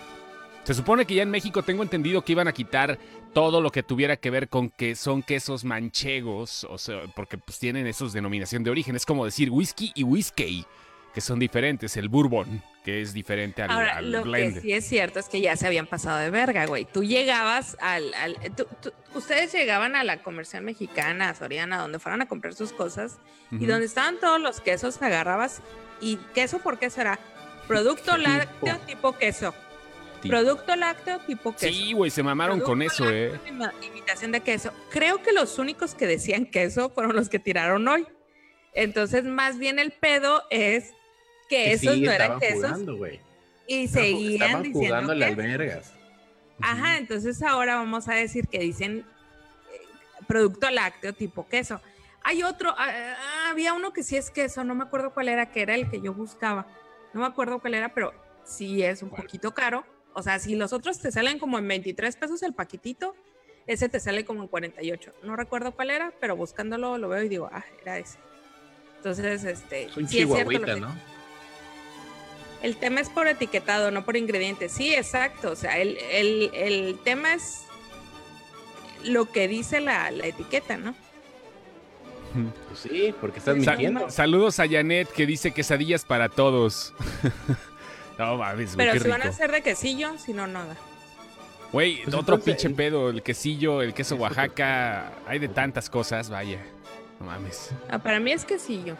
se supone que ya en México tengo entendido que iban a quitar todo lo que tuviera que ver con que son quesos manchegos, o sea, porque pues tienen esos denominación de origen. Es como decir whisky y whisky, que son diferentes. El bourbon, que es diferente al, Ahora, al lo blend. que sí es cierto es que ya se habían pasado de verga, güey. Tú llegabas al... al- tú- tú- ustedes llegaban a la comercial mexicana, a Soriana, donde fueran a comprar sus cosas, y donde estaban todos los quesos, agarrabas, y queso, ¿por qué será? Producto lácteo tipo queso. Tipo. Producto lácteo tipo queso. Sí, güey, se mamaron con eso, eh. Imitación de queso. Creo que los únicos que decían queso fueron los que tiraron hoy. Entonces, más bien el pedo es que esos sí, no eran quesos jugando, y seguían Estaban diciendo que... albergas. Ajá, entonces ahora vamos a decir que dicen eh, producto lácteo tipo queso. Hay otro, ah, ah, había uno que sí es queso, no me acuerdo cuál era, que era el que yo buscaba. No me acuerdo cuál era, pero sí es un poquito caro. O sea, si los otros te salen como en 23 pesos el paquetito, ese te sale como en 48. No recuerdo cuál era, pero buscándolo lo veo y digo, ah, era ese. Entonces, este, Es un sí es cierto ¿no? El tema es por etiquetado, no por ingredientes. Sí, exacto. O sea, el, el- el tema es lo que dice la, la etiqueta, ¿no? Pues sí, porque estás Sa- mintiendo. saludos a Janet que dice quesadillas para todos. no mames, güey, Pero qué si van a ser de quesillo, si no, nada. Güey, Pues otro entonces, pinche el- pedo, el quesillo, el queso Eso, Oaxaca, hay de tantas cosas, vaya. No mames. Ah, para mí es quesillo.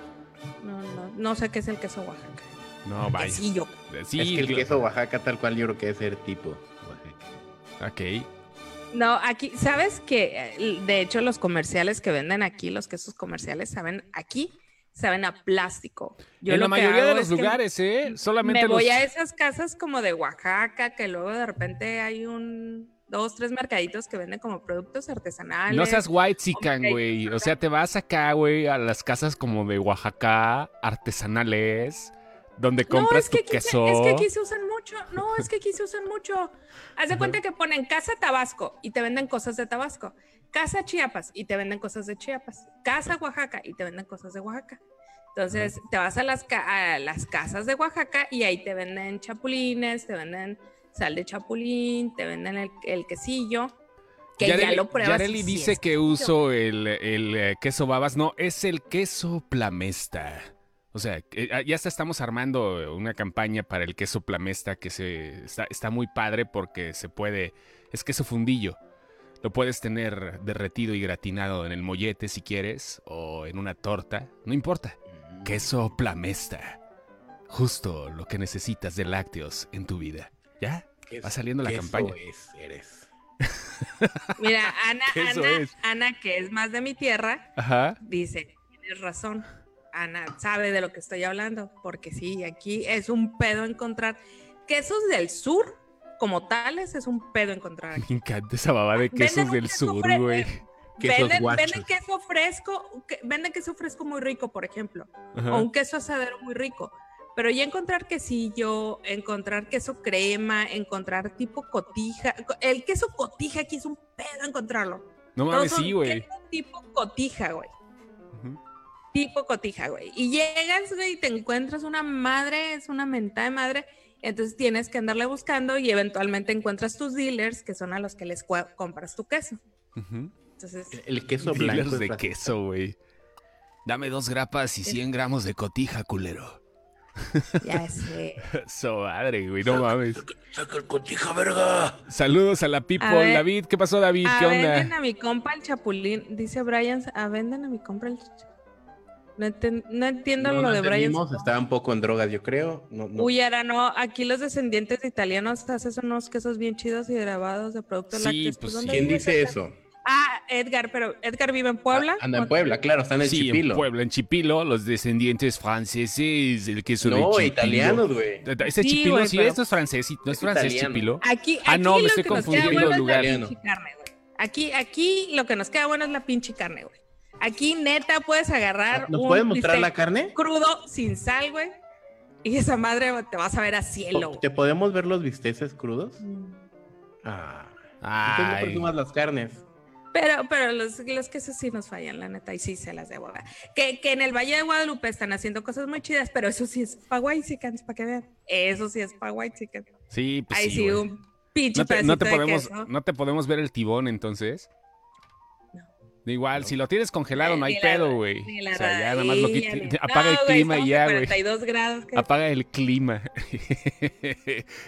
No, no, no sé qué es el queso Oaxaca. No, vaya. Quesillo. Sí, es que el queso Oaxaca tal cual yo creo que es ser tipo Oaxaca. Ok. No, aquí, ¿sabes que De hecho, los comerciales que venden aquí, los quesos comerciales, saben aquí, saben a plástico. Yo en lo la mayoría de los lugares, ¿eh? Solamente me voy a esas casas como de Oaxaca, que luego de repente hay un, dos, tres mercaditos que venden como productos artesanales. No seas white sican, Ok. güey. O sea, te vas acá, güey, a las casas como de Oaxaca, artesanales, donde No, compras es que, tu aquí queso. es que aquí se usan mucho. No, es que aquí se usan mucho. Haz de cuenta que ponen Casa Tabasco y te venden cosas de Tabasco. Casa Chiapas y te venden cosas de Chiapas. Casa Oaxaca y te venden cosas de Oaxaca. Entonces, te vas a las, a las casas de Oaxaca y ahí te venden chapulines, te venden sal de chapulín, te venden el, el quesillo, que ya lo pruebas. Yareli dice que uso el, el, eh, queso babas. No, es el queso plamesta. O sea, que, ah, ya hasta estamos armando una campaña para el queso plamesta que se está, está muy padre porque se puede. Es queso fundillo. Lo puedes tener derretido y gratinado en el mollete si quieres, o en una torta. No importa. Queso plamesta. Justo lo que necesitas de lácteos en tu vida. ¿Ya? Queso- Va saliendo la queso campaña. es, eres. Mira, Ana, Ana, es. Ana, que es más de mi tierra, Ajá. dice, tienes razón. Ana sabe de lo que estoy hablando, porque sí, aquí es un pedo encontrar quesos del sur como tales, es un pedo encontrar aquí. Me encanta esa baba de quesos del queso sur, güey. Quesos Venden, venden queso fresco, que- venden queso fresco muy rico, por ejemplo, Ajá. o un queso asadero muy rico. Pero ya encontrar quesillo, encontrar queso crema, encontrar tipo cotija. El queso cotija aquí es un pedo encontrarlo. No mames, sí, güey. tipo cotija, güey. Tipo cotija, güey. Y llegas, güey, y te encuentras una madre, es una mentada de madre. Entonces tienes que andarle buscando y eventualmente encuentras tus dealers, que son a los que les compras tu queso. Entonces, El queso Dealers blanco. es de queso, güey. Dame dos grapas y 100 gramos de cotija, culero. Ya sé. So madre, güey, no mames. Saca el cotija, verga. Saludos a la A people. ver. David, ¿qué pasó, David? ¿Qué A venden onda? a mi compa el chapulín. Dice Brian, a venden a mi compa el ch- No, enten- no entiendo No, lo de Brian. estaba un poco en drogas, yo creo. No, no. Uy, ahora no, aquí los descendientes de italianos hacen unos quesos bien chidos y grabados de productos Sí, lácteos. pues ¿dónde ¿Quién dice eso? Ah, Edgar, pero Edgar vive en Puebla. Ah, Anda en Puebla, claro, está en el Sí, Chipilo. en Puebla, en Chipilo, los descendientes franceses, el queso de No, Chipilo. italianos, güey. Ese Sí, Chipilo, güey, sí, pero- esto es francés, no es Es francés italiano. Chipilo. Aquí, Ah, aquí no, me estoy confundiendo de es lugar. carne. Aquí, aquí lo que nos queda bueno es la pinche carne, güey. Aquí neta puedes agarrar ¿Nos un mostrar la carne? crudo sin sal, güey. Y esa madre te vas a ver a cielo. ¿Te podemos ver los bisteces crudos? Mm. Ah. Entonces no presumas las carnes. Pero, pero los, los quesos sí nos fallan, la neta, y sí se las debo. Que, que en el Valle de Guadalupe están haciendo cosas muy chidas, pero eso sí es pa' whitexicans, para que vean. Eso sí es pa' whitexicans. sí, pues Ahí sí, un pinche no, te, no, te pedacito de podemos, queso. no te podemos ver el tibón, entonces. No. Igual, si lo tienes congelado, no hay Ni pedo, güey. ni la O sea, ya nada más lo quita- apaga el clima y ya, güey. 42 grados. que- Apaga el clima.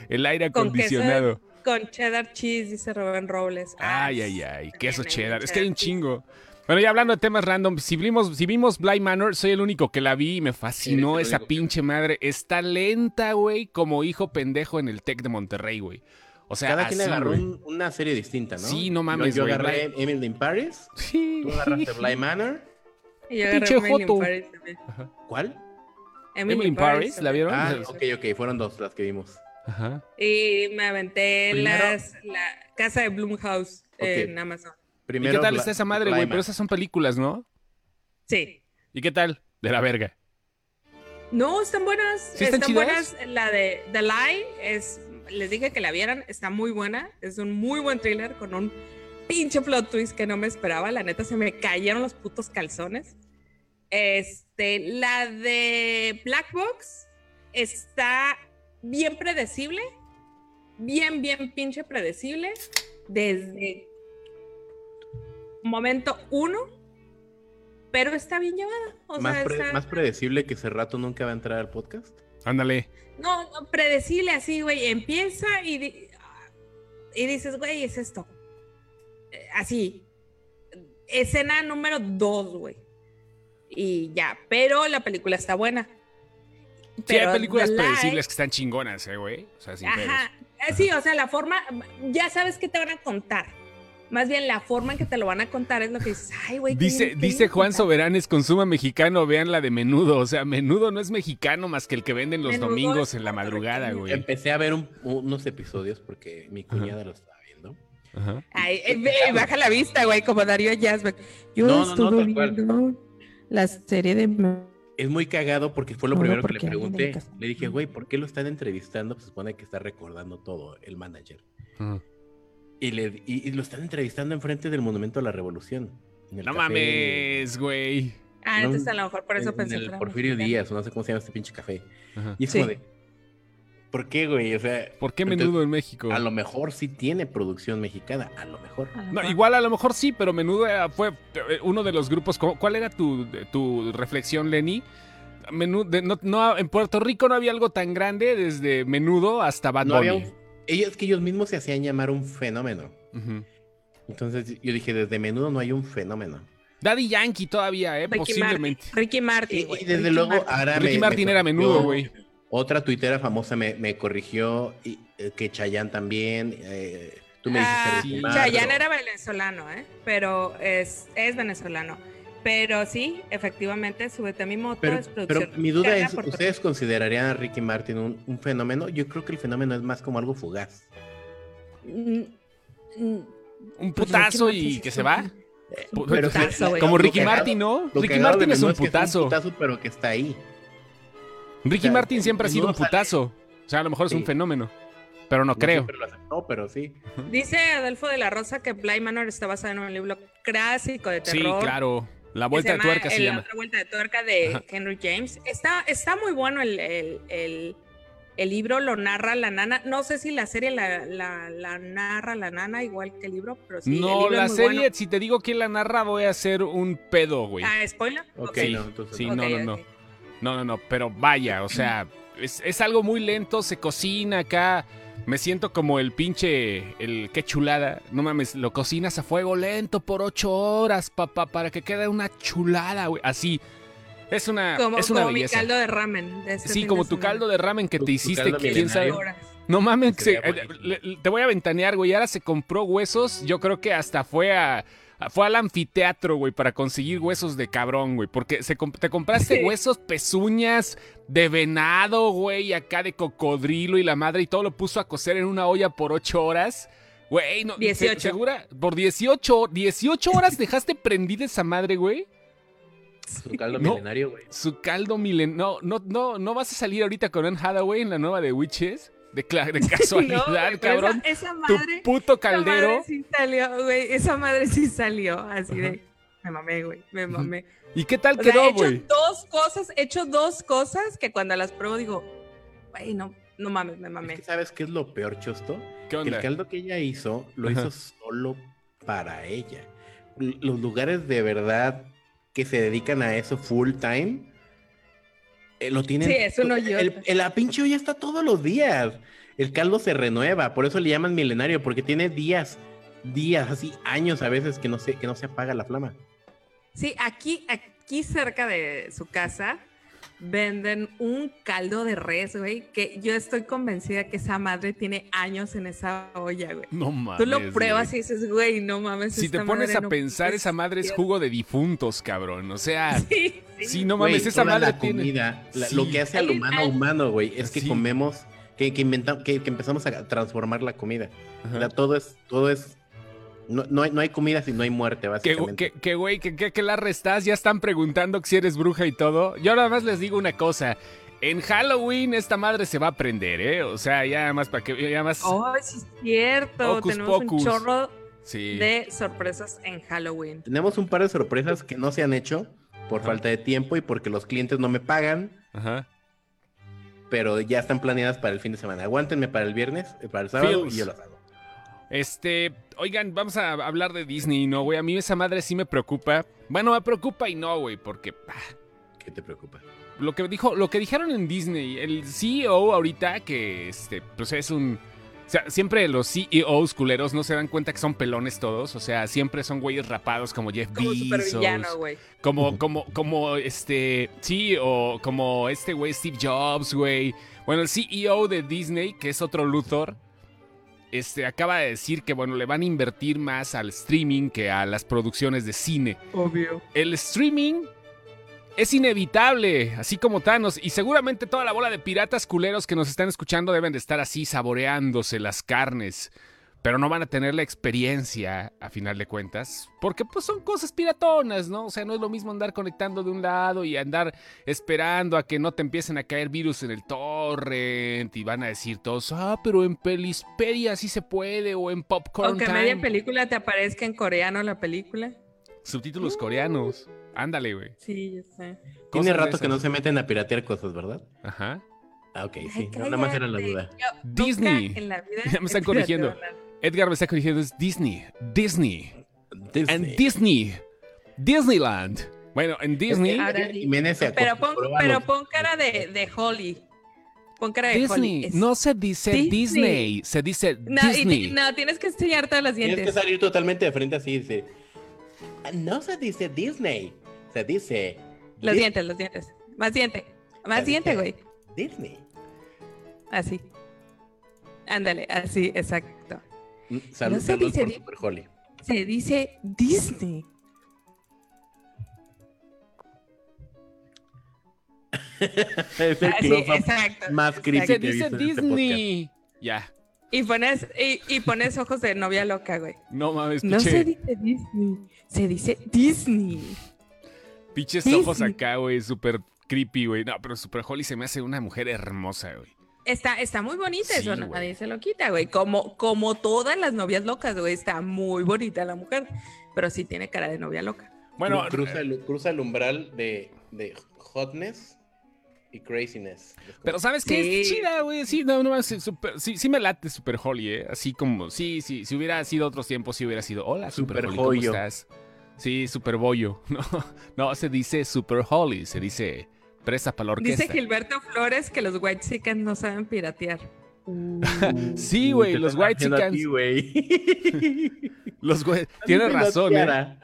el aire Con queso acondicionado. Con cheddar cheese, dice Rubén Robles. Ay, ay, ay. Queso cheddar. Es que hay un chingo. Bueno, ya hablando de temas random, si vimos, si vimos Bly Manor, soy el único que la vi y me fascinó esa pinche madre. Está lenta, güey, como hijo pendejo en el Tec de Monterrey, güey. O sea, Cada quien agarró un- una serie distinta, ¿no? Sí, no Yo- mames, Yo, güey, agarré Emily in Paris, Sí. tú agarraste Bly Manor. Y yo Pinche agarré Emily in joto. Paris también. ¿Cuál? Emily in Paris, ¿la vieron? Ah, ok, ok, fueron dos las que vimos. Ajá. Y me aventé Primero- las, la casa de Blumhouse en Amazon. ¿Y Primero, qué tal Bly- está esa madre, Bly güey? Pero esas son películas, ¿no? Sí. ¿Y qué tal? De la verga. No, están buenas. ¿Sí están están chidas? buenas. La de The Lie es. Les dije que la vieran. Está muy buena. Es un muy buen thriller con un pinche plot twist que no me esperaba. La neta se me cayeron los putos calzones. Este, la de Black Box está bien predecible. Bien, bien pinche predecible. Desde momento uno. Pero está bien llevada. O más, sea, pre- está- más predecible que ese rato nunca va a entrar al podcast. Ándale. No, no, predecible así, güey. Empieza y, di- y dices, güey, es esto. Eh, Así. Escena número dos, güey. Y ya, pero la película está buena. Sí, hay películas predecibles que están chingonas, eh, güey. O sea, sin. Ajá. Eh, Sí, o sea, la forma, ya sabes qué te van a contar. Más bien la forma en que te lo van a contar es lo que dices, ay, güey. qué Dice, dice Juan película". Soberanes, consuma mexicano, vean la de menudo. O sea, menudo no es mexicano más que el que venden los Menudo domingos en la madrugada, güey. Empecé a ver un- unos episodios porque mi cuñada lo estaba viendo. Ajá. Ay, eh, ve, baja la vista, güey, como Darío Jasper. Yo No, no, no, estuve tal cual. viendo la serie de Es muy cagado porque fue lo No, primero que le pregunté. Le dije, güey, ¿por qué lo están entrevistando? Pues se supone que está recordando todo el manager. Ajá. Y, le, y, y lo están entrevistando enfrente del Monumento a la Revolución. en el No café- mames, güey. Ah, No, entonces a lo mejor por eso en, pensé en el Porfirio mexicano. Díaz, o no sé cómo se llama este pinche café. Ajá. Y es Sí. como de, ¿por qué, güey? O sea, ¿Por qué entonces, menudo en México? A lo mejor sí tiene producción mexicana, a lo mejor. A lo No, mejor. igual a lo mejor sí, pero menudo fue eh, uno de los grupos. ¿Cu- ¿Cuál era tu, tu reflexión, Lenny? Menudo, no, no, en Puerto Rico no había algo tan grande desde menudo hasta Bad No Bunny. había un- ellos que ellos mismos se hacían llamar un fenómeno. Ujú. Entonces yo dije, desde menudo no hay un fenómeno. Daddy Yankee todavía, ¿eh? Ricky Posiblemente. Martin. Ricky Martin, Y, desde Ricky luego Martin. ahora Ricky me- Martin me era menudo, güey. Otra tuitera famosa me, me corrigió y, eh, que Chayanne también. eh, tú me dijiste Ah, Ricky Chayanne Martin. era venezolano, ¿eh? Pero es, es venezolano. Pero sí, efectivamente, súbete a mi moto Pero, es pero mi duda es, ¿ustedes considerarían a Ricky Martin un, un fenómeno? Yo creo que el fenómeno es más como algo fugaz. Mm, mm, Un pues putazo y que se va. Pero putazo, güey. Como Ricky Martin, ¿no? Ricky Martin es un putazo. putazo, pero que está ahí. Ricky O sea, Martin siempre ha sido un sale- putazo. O sea, a lo mejor es un Sí. fenómeno. Pero no, No creo. siempre lo aceptó, pero sí. Dice Adolfo de la Rosa que Bly Manor está basado en un libro clásico de Sí, terror. claro. La vuelta de llama tuerca se el- llama. La otra vuelta de tuerca de Ajá. Henry James. Está, está muy bueno el, el, el- el libro, lo narra la nana. No sé si la serie la, la, la narra la nana igual que el libro, pero sí. el no, libro la es muy serie, bueno. si te digo quién la narra, voy a hacer un pedo, güey. Ah, ¿spoiler? Ok, Ok. no, entonces Sí, no. no, no, no. ok. No, no, no, pero vaya, o sea, es, es algo muy lento, se cocina acá. Me siento como el pinche, el qué chulada. No mames, lo cocinas a fuego lento por ocho horas, papá, para que quede una chulada, güey. Así. Es una, Como, es una como mi belleza. caldo de ramen. de este Sí, como de tu semana. caldo de ramen que Tu- te hiciste, quién sabe. No mames, se- le- le- te voy a ventanear, güey. Ahora se compró huesos. Yo creo que hasta fue a. Fue al anfiteatro, güey, para conseguir huesos de cabrón, güey. Porque se comp- te compraste Sí. huesos, pezuñas de venado, güey, acá de cocodrilo y la madre, y todo lo puso a cocer en una olla por ocho horas. Güey, no, 18. ¿se- ¿segura? Por 18, 18 horas dejaste prendida esa madre, güey. Su caldo No. milenario, güey. Su caldo milen... No, no, no, no vas a salir ahorita con Anne Hathaway en la nueva de Witches. De, de No, casualidad, güey, pero cabrón. Esa, esa Tu puto esa caldero. madre sí salió, güey. Esa madre sí salió. Así Ajá. de. Me mamé, güey. Me mamé. ¿Y qué tal O sea, he quedó, hecho güey? dos cosas, he hecho dos cosas que cuando las pruebo digo, güey, no, no mames, me Es mamé. que ¿Sabes qué es lo peor, Chosto? ¿Qué Que el caldo que ella hizo, lo Ajá. hizo solo para ella. L- Los lugares de verdad que se dedican a eso full time, eh, lo tienen... Sí, es un hoyote. el, el- La pinche olla está todos los días. El caldo se renueva, por eso le llaman milenario, porque tiene días, días, así años a veces que no se, que no se apaga la flama. Sí, aquí, aquí cerca de su casa venden un caldo de res, güey, que yo estoy convencida que esa madre tiene años en esa olla, güey. No mames. Tú lo pruebas güey. y dices, güey, no mames. Si te pones madre a no pensar, esa madre es ser". jugo de difuntos, cabrón. O sea, Sí, sí. sí, no Güey, mames, esa toda madre la tiene. comida, la- Sí. lo que hace al humano humano, güey, es que Sí. comemos, que, que inventamos, que, que empezamos a transformar la comida. Ajá. La- todo es, todo es, no, no hay, no hay comida si no hay muerte, básicamente. que, que, güey, que, que, que la restas, ya están preguntando si eres bruja y todo. Yo nada más les digo una cosa. En Halloween esta madre se va a prender, ¿eh? O sea, ya más para que... Ya más... Oh, sí es cierto. Tenemos pocus. un chorro sí. de sorpresas en Halloween. Tenemos un par de sorpresas que no se han hecho por Ajá. falta de tiempo y porque los clientes no me pagan, Ajá. pero ya están planeadas para el fin de semana. Aguántenme para el viernes, eh, para el sábado Feels. y yo las hago. Este, oigan, vamos a hablar de Disney, ¿no, güey? A mí esa madre sí me preocupa. Bueno, me preocupa y no, güey, porque ah, ¿Qué te preocupa? lo que dijo, lo que dijeron en Disney, el CEO ahorita que este, pues es un o sea, siempre los CEOs culeros no se dan cuenta que son pelones todos, o sea, siempre son güeyes rapados como Jeff Como Bezos, como como como este, sí, o como este güey Steve Jobs, güey. Bueno, el CEO de Disney, que es otro Luthor, este acaba de decir que bueno, le van a invertir más al streaming que a las producciones de cine Obvio. el streaming es inevitable, así como Thanos, y seguramente toda la bola de piratas culeros que nos están escuchando deben de estar así saboreándose las carnes, pero no van a tener la experiencia a final de cuentas, porque pues son cosas piratonas, ¿no? O sea, no es lo mismo andar conectando de un lado y andar esperando a que no te empiecen a caer virus en el torrent y van a decir todos, ah, pero en Pelispedia sí se puede o en Popcorn Aunque Time. media película te aparezca en coreano la película. Subtítulos coreanos. Ándale, güey. Sí, yo sé. Tiene rato que no se meten a piratear cosas, ¿verdad? Ajá. Ah, ok, Ay, sí. Nada más era la duda. Yo Disney. en la vida Ya me están corrigiendo. Edgar me está corrigiendo, es Disney. Disney. Disney. En Disney. Disneyland. Bueno, en Disney. Se Pero pon, pero pon cara de, de Holly. Pon cara de Holly. Disney. Es- No se dice Disney. Disney. Se dice No, y Disney. ti- no, tienes que enseñar todos los Tienes que dientes. salir totalmente de frente así y dice. "Ah, No se dice Disney, se dice. Los Dis- dientes, los dientes. Más diente. Más Así diente, güey. Disney. Así. Ándale, así, exacto. Salud, No se salud dice por Super Holly. Se dice Disney. Es el close-up exacto. más creepy Se que he dice este Disney. Ya. Y pones, y, y pones ojos de novia loca, güey. No mames, No se dice Disney, se dice Disney. pinches Disney. ojos acá, güey. Súper creepy, güey. No, pero Super Holly se me hace una mujer hermosa, güey. Está, está muy bonita Sí, eso, güey. nadie se lo quita, güey. Como, como todas las novias locas, güey. Está muy bonita la mujer, pero sí tiene cara de novia loca. Bueno, Cru- cruza, el, cruza el umbral de, de hotness y craziness. Pero ¿sabes qué? Es Sí. chida, güey. Sí, no, no, es súper- sí, sí me late Super Holly, ¿eh? Así como, sí, sí, si hubiera sido otros tiempos, sí hubiera sido, hola, Super, Super Holly, ¿cómo estás? Sí, Super Bollo. No, no, se dice Super Holly, se dice Presa para la orquesta. Dice Gilberto Flores que los White Chickens no saben piratear. Sí, güey, los White Chickens. güey. Los güey- Tienes razón, ¿eh?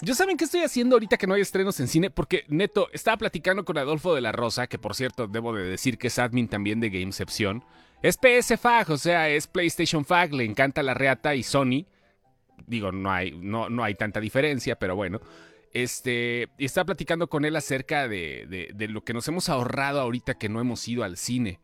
Yo saben qué estoy haciendo ahorita que no hay estrenos en cine, porque neto, estaba platicando con Adolfo de la Rosa, que por cierto debo de decir que es admin también de Gamecepción. Es PS Fag, o sea, es PlayStation Fag, le encanta la reata y Sony. Digo, no hay, no, no hay tanta diferencia, pero bueno. Este, y estaba platicando con él acerca de, de- de lo que nos hemos ahorrado ahorita que no hemos ido al cine.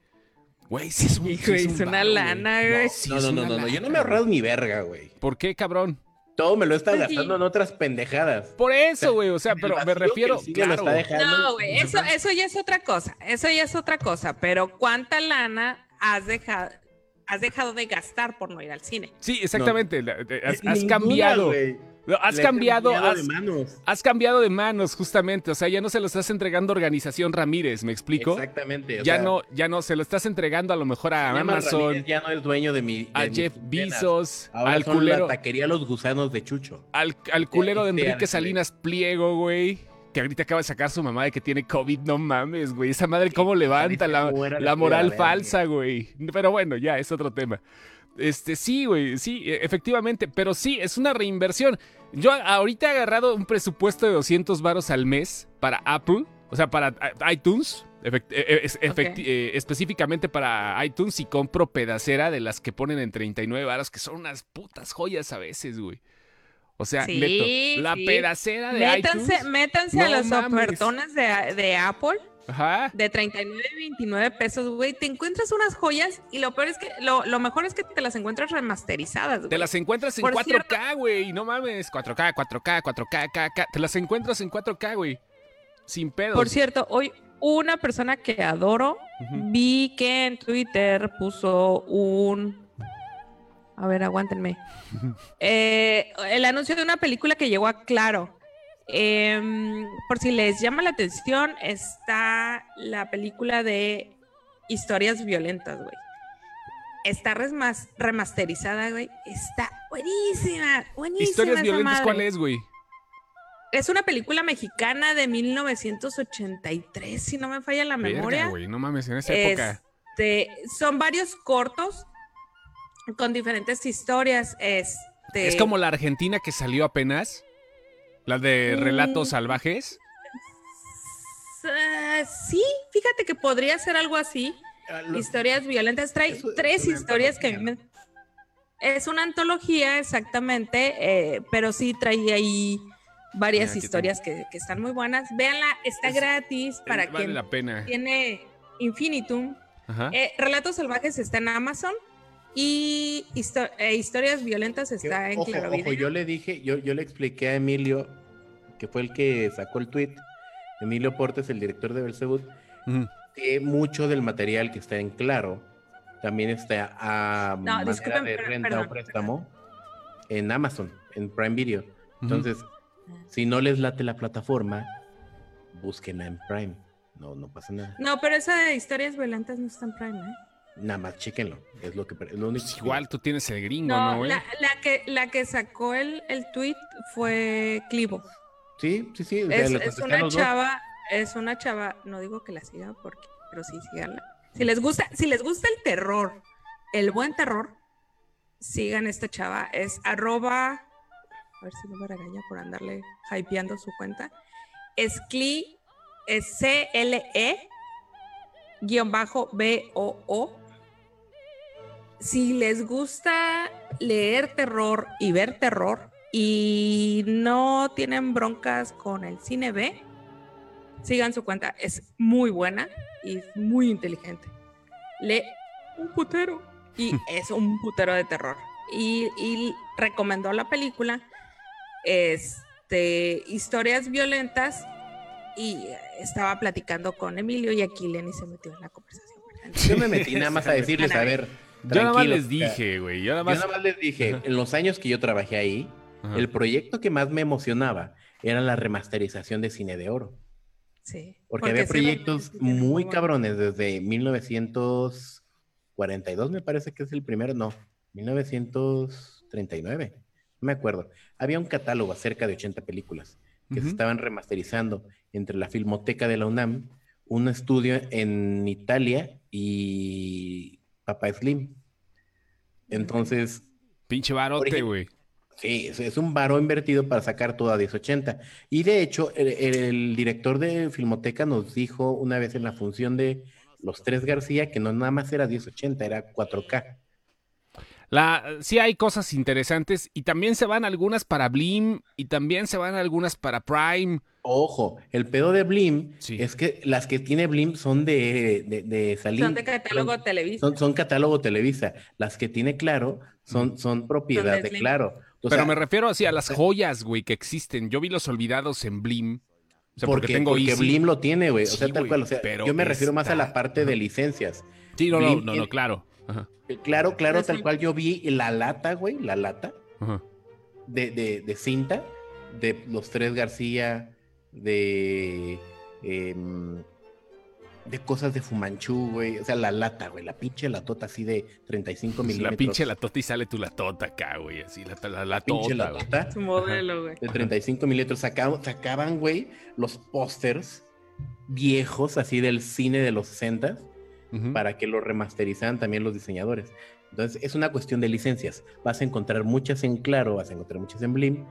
Güey, sí es un, Hijo, sí es es un una lana, güey. Sí, No, no, no, no, no, yo no me he ahorrado ni verga, güey. ¿Por qué, cabrón? Todo me lo he estado Pues sí. gastando en otras pendejadas. Por eso, güey, o sea, pero me que refiero, lo claro. está dejando, No, güey, eso, eso ya es otra cosa. Eso ya es otra cosa. Pero ¿cuánta lana has dejado, has dejado de gastar por no ir al cine? Sí, exactamente. Has, has Ninguna, cambiado. Has Le cambiado. cambiado Has, de manos. has cambiado de manos, justamente. O sea, ya no se lo estás entregando a Organización Ramírez, ¿me explico? Exactamente. o Ya sea, no, ya no, se lo estás entregando a lo mejor a Amazon, Ramírez ya no es dueño de mi. de a Jeff. Bezos, Ahora al son culero, la taquería Los Gusanos de Chucho. al, al culero de Enrique. Salinas Pliego, güey. Que ahorita acaba de sacar su mamá de que tiene COVID, no mames, güey. Esa madre cómo levanta la, "Muera la moral verga". falsa, güey. Pero bueno, ya, es otro tema. Este, sí, güey, sí, e- efectivamente, pero sí, es una reinversión. Yo ahorita he agarrado un presupuesto de 200 varos al mes para Apple, o sea, para iTunes, efect- eh, eh, específicamente para iTunes y compro pedacera de las que ponen en 39 varos, que son unas putas joyas a veces, güey. O sea, Sí, neto, la sí. de Métanse, iTunes. métanse a No ofertones de, de Apple Ajá. de 39 y 29 pesos, güey. Te encuentras unas joyas y lo peor es que, lo, lo mejor es que te las encuentras remasterizadas, güey. Te las encuentras en Por 4K, güey. No mames. 4K, 4K, 4K, KK. Te las encuentras en 4K, güey. Sin pedos. Por cierto, hoy una persona que adoro, Ujú. vi que en Twitter puso un... A ver, aguántenme. Eh, el anuncio de una película que llegó a Claro. Em, por si les llama la atención, está la película de historias violentas, güey. Está remasterizada, güey. Está buenísima, buenísima. Historias violentas, madre. ¿cuál es, güey? Es una película mexicana de 1983, si no me falla la memoria. Verga, güey. No mames, en esa época. Este, son varios cortos con diferentes historias. Este, Es como la Argentina que salió apenas. La de Mm. Relatos Salvajes. Ah, sí, fíjate que podría ser algo así. Ah, Historias violentas. Trae Eso tres una historias que a mí me- Es una antología, exactamente, eh, pero sí trae ahí varias Mira, historias que, que están muy buenas. Véanla, está Es- gratis para vale quien la pena. tiene Infinitum. Ajá. Eh, Relatos Salvajes está en Amazon y histo- eh, Historias Violentas está en ojo, Claro ojo, yo le dije, yo, yo le expliqué a Emilio, que fue el que sacó el tweet, Emilio Portes, el director de Belzebut, Ujú. que mucho del material que está en Claro también está a No, manera de renta perdón, o préstamo en Amazon, en Prime Video. Entonces, si no les late la plataforma, búsquenla en Prime. No, no pasa nada. No, pero esa de Historias Violentas no está en Prime, ¿eh? Nada más chéquenlo. Es lo que es lo único Pues que- igual tú tienes el gringo, No, la, la que, la que sacó el, el tweet fue Clivo. Sí, sí, sí. o Es, una chava, es una chava, no digo que la siga porque, pero sí síganla. Si les gusta, si les gusta el terror, el buen terror, sigan esta chava. Es arroba, a ver si no me regaña por andarle hypeando su cuenta. Es Cli, es C-L-E, guion bajo B-O-O. Si les gusta leer terror y ver terror y no tienen broncas con el cine B, sigan su cuenta. Es muy buena y es muy inteligente. Lee un putero y es un putero de terror. Y, y recomendó la película este, Historias Violentas y estaba platicando con Emilio y aquí Lenny se metió en la conversación. Yo me metí nada más a decirles, a ver. Yo nada más les dije, güey. Yo nada Yo más. nada más les dije, en los años que yo trabajé ahí, Ajá. el proyecto que más me emocionaba era la remasterización de Cine de Oro. Sí, Porque, había sí, proyectos muy cabrones desde 1942, me parece que es el primero, no, 1939, no me acuerdo. Había un catálogo acerca de 80 películas que se estaban remasterizando entre la Filmoteca de la UNAM, un estudio en Italia y Papá Slim. Entonces, Pinche barote, güey. Sí, es, es un varo invertido para sacar todo a 1080. Y de hecho, el, el director de Filmoteca nos dijo una vez en la función de Los Tres García que no nada más era 1080, era 4K. La, sí hay cosas interesantes y también se van algunas para Blim y también se van algunas para Prime. Ojo, el pedo de Blim Sí. es que las que tiene Blim son de, de, de salir. Son de catálogo Televisa. Son, son catálogo Televisa. Las que tiene Claro son, son propiedad de. Claro. O Pero sea, me refiero así a las joyas, güey, que existen. Yo vi los olvidados en Blim. O sea, porque, porque, tengo porque. Blim lo tiene, güey. O sea, Sí, tal cual. O sea, pero yo me refiero más a la parte de licencias. Sí, no, no, Blim no, no, tiene- claro. Ajá, Claro, claro, tal cual yo vi la lata, güey, la lata ajá. de, de, de cinta de los tres García, de em, de cosas de Fumanchu, güey. O sea, la lata, güey, la pinche latota así de 35 Pues milímetros. la pinche latota y sale tu latota acá, güey. Así, la, la, la pinche tota, latota Su modelo, güey. de 35 milímetros. Sacaban, sacaban, güey, los pósters viejos así del cine de los 60 Ujú. para que lo remasterizaran también los diseñadores. Entonces, es una cuestión de licencias. Vas a encontrar muchas en Claro, vas a encontrar muchas en Blim,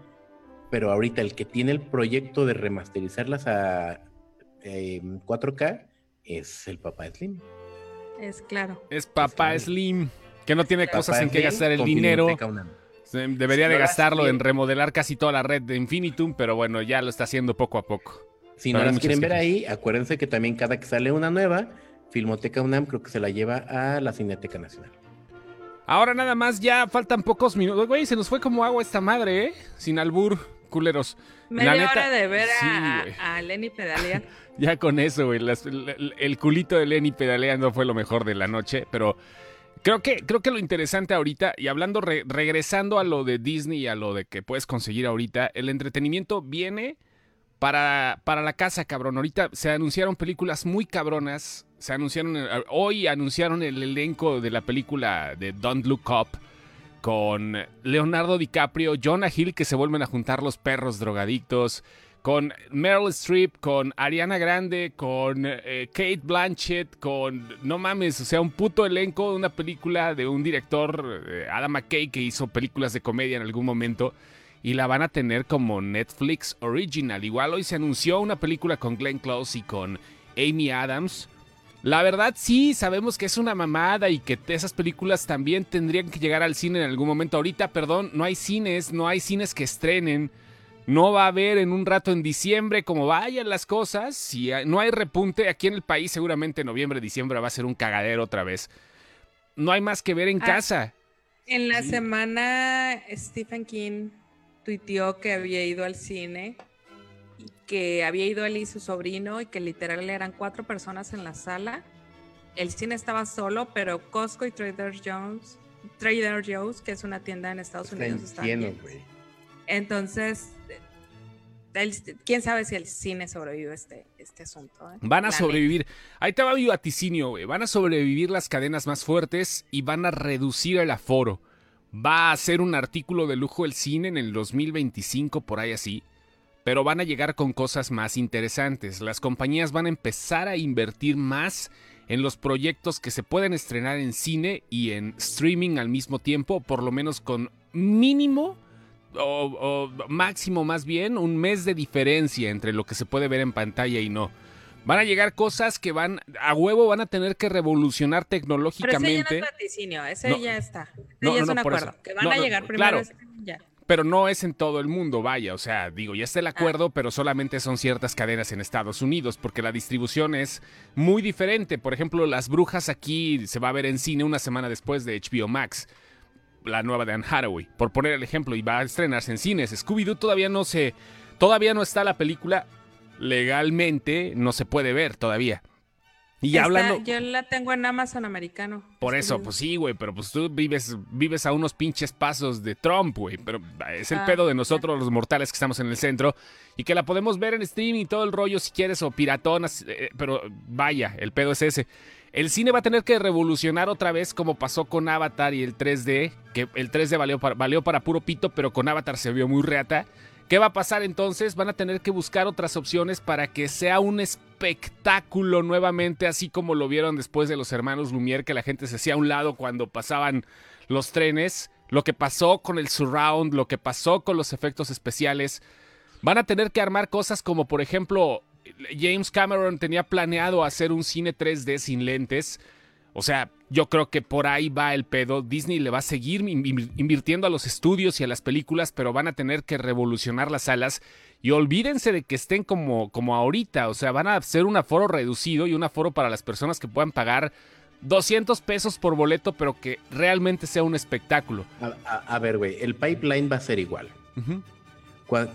pero ahorita el que tiene el proyecto de remasterizarlas a eh, 4K es el papá Slim. Es claro. Es Papá. Slim, que no tiene cosas en que gastar el dinero. Debería Si de no gastarlo en remodelar casi toda la red de Infinitum, pero bueno, ya lo está haciendo poco a poco. Si no las muchas quieren ver ahí, acuérdense que también cada que sale una nueva, Filmoteca UNAM creo que se la lleva a la Cineteca Nacional. Ahora nada más, ya faltan pocos minutos. Güey, se nos fue como agua esta madre, ¿eh? Sin albur, culeros. Media La neta- hora de ver a, a Lenny pedalear. Ya con eso, güey. las- el, culito de Lenny pedaleando fue lo mejor de la noche, pero creo que, creo que lo interesante ahorita, y hablando, re- regresando a lo de Disney y a lo de que puedes conseguir ahorita, el entretenimiento viene para, para la casa, cabrón. Ahorita se anunciaron películas muy cabronas. Se anunciaron, eh, hoy anunciaron el elenco de la película de Don't Look Up con Leonardo DiCaprio, Jonah Hill, que se vuelven a juntar los perros drogadictos, con Meryl Streep, con Ariana Grande, con eh, Kate Blanchett, con, no mames, o sea, un puto elenco de una película de un director, eh, Adam McKay, que hizo películas de comedia en algún momento. Y la van a tener como Netflix Original. Igual hoy se anunció una película con Glenn Close y con Amy Adams. La verdad sí, sabemos que es una mamada y que esas películas también tendrían que llegar al cine en algún momento. Ahorita, perdón, no hay cines, no hay cines que estrenen. No va a haber en un rato en diciembre como vayan las cosas. Si no hay repunte aquí en el país, seguramente noviembre, diciembre va a ser un cagadero otra vez. No hay más que ver en Ah. casa. En la semana, Stephen King tuiteó que había ido al cine que había ido él y su sobrino y que literal eran cuatro personas en la sala. El cine estaba solo, pero Costco y Trader Joe's, Trader Joe's, que es una tienda en Estados Está Unidos, estaban. Entonces, el- quién sabe si el cine sobrevive este, este asunto. ¿eh? Van a La sobrevivir. Ahí te va mi vaticinio, güey. Van a sobrevivir las cadenas más fuertes y van a reducir el aforo. Va a ser un artículo de lujo el cine en el 2025, por ahí así. Pero van a llegar con cosas más interesantes. Las compañías van a empezar a invertir más en los proyectos que se pueden estrenar en cine y en streaming al mismo tiempo, por lo menos con mínimo o, o máximo más bien un mes de diferencia entre lo que se puede ver en pantalla y no. Van a llegar cosas que van a huevo, van a tener que revolucionar Pero ese ya no tecnológicamente, es vaticinio, ese No. ya está. Ese No, ya no, es un acuerdo. Que van a llegar primero. claro. ya. Pero no es en todo el mundo, vaya, o sea, digo, ya está el acuerdo, pero solamente son ciertas cadenas en Estados Unidos, porque la distribución es muy diferente. Por ejemplo, Las Brujas aquí se va a ver en cine una semana después de HBO Max. La nueva de Anne Hathaway, por poner el ejemplo, y va a estrenarse en cines. Scooby-Doo todavía no se. Todavía no está la película. Legalmente no se puede ver todavía. Y ya Está- hablando. Yo la tengo en Amazon americano. Por eso, pues sí, güey, pero pues tú vives, vives a unos pinches pasos de Trump, güey. Pero es el Ah, pedo de nosotros, los mortales que estamos en el centro, y que la podemos ver en stream y todo el rollo si quieres, o piratonas, eh, pero vaya, el pedo es ese. El cine va a tener que revolucionar otra vez como pasó con Avatar y el 3D, que el 3D valió para, valió para puro pito, pero con Avatar se vio muy reata. ¿Qué va a pasar entonces? Van a tener que buscar otras opciones para que sea un espectáculo nuevamente, así como lo vieron después de los hermanos Lumière, que la gente se hacía a un lado cuando pasaban los trenes, lo que pasó con el surround, lo que pasó con los efectos especiales. Van a tener que armar cosas como, por ejemplo, James Cameron tenía planeado hacer un cine 3D sin lentes. O sea, yo creo que por ahí va el pedo. Disney le va a seguir invirtiendo a los estudios y a las películas, pero van a tener que revolucionar las salas. Y olvídense de que estén como, como ahorita. O sea, van a hacer un aforo reducido y un aforo para las personas que puedan pagar 200 pesos por boleto, pero que realmente sea un espectáculo. A, ver, güey, el pipeline va a ser igual.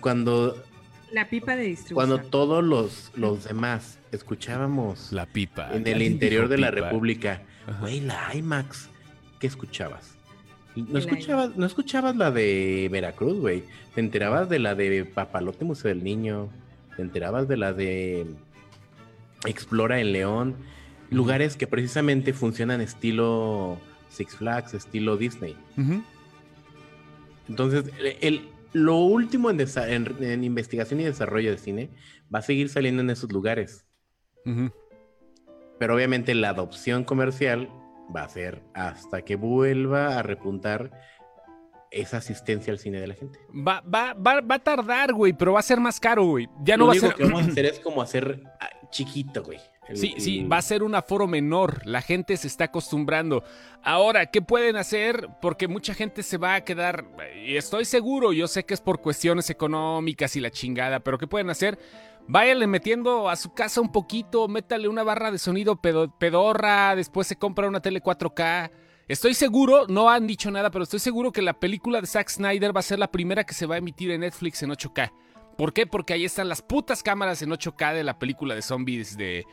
Cuando la pipa de distribución. Cuando todos los, los demás escuchábamos la pipa en el interior de la República, güey, la IMAX, ¿qué escuchabas? No escuchabas, no escuchabas la de Veracruz, güey. Te enterabas de la de Papalote Museo del Niño. Te enterabas de la de Explora en León. Lugares que precisamente funcionan estilo Six Flags, estilo Disney. Entonces, el, lo último en, investigación y desarrollo de cine va a seguir saliendo en esos lugares. Pero obviamente la adopción comercial va a ser hasta que vuelva a repuntar esa asistencia al cine de la gente. Va, va, va, va a tardar, güey, pero va a ser más caro, güey. Ya no va a ser. Lo que vamos a hacer es como hacer ah, chiquito, güey. Sí, sí, va a ser un aforo menor. La gente se está acostumbrando. Ahora, ¿qué pueden hacer? Porque mucha gente se va a quedar, y estoy seguro, yo sé que es por cuestiones económicas y la chingada, pero ¿qué pueden hacer? Váyanle metiendo a su casa un poquito, métale una barra de sonido pedorra, después se compra una tele 4K. Estoy seguro, no han dicho nada, pero estoy seguro que la película de Zack Snyder va a ser la primera que se va a emitir en Netflix en 8K. ¿Por qué? Porque ahí están las putas cámaras en 8K de la película de zombies de,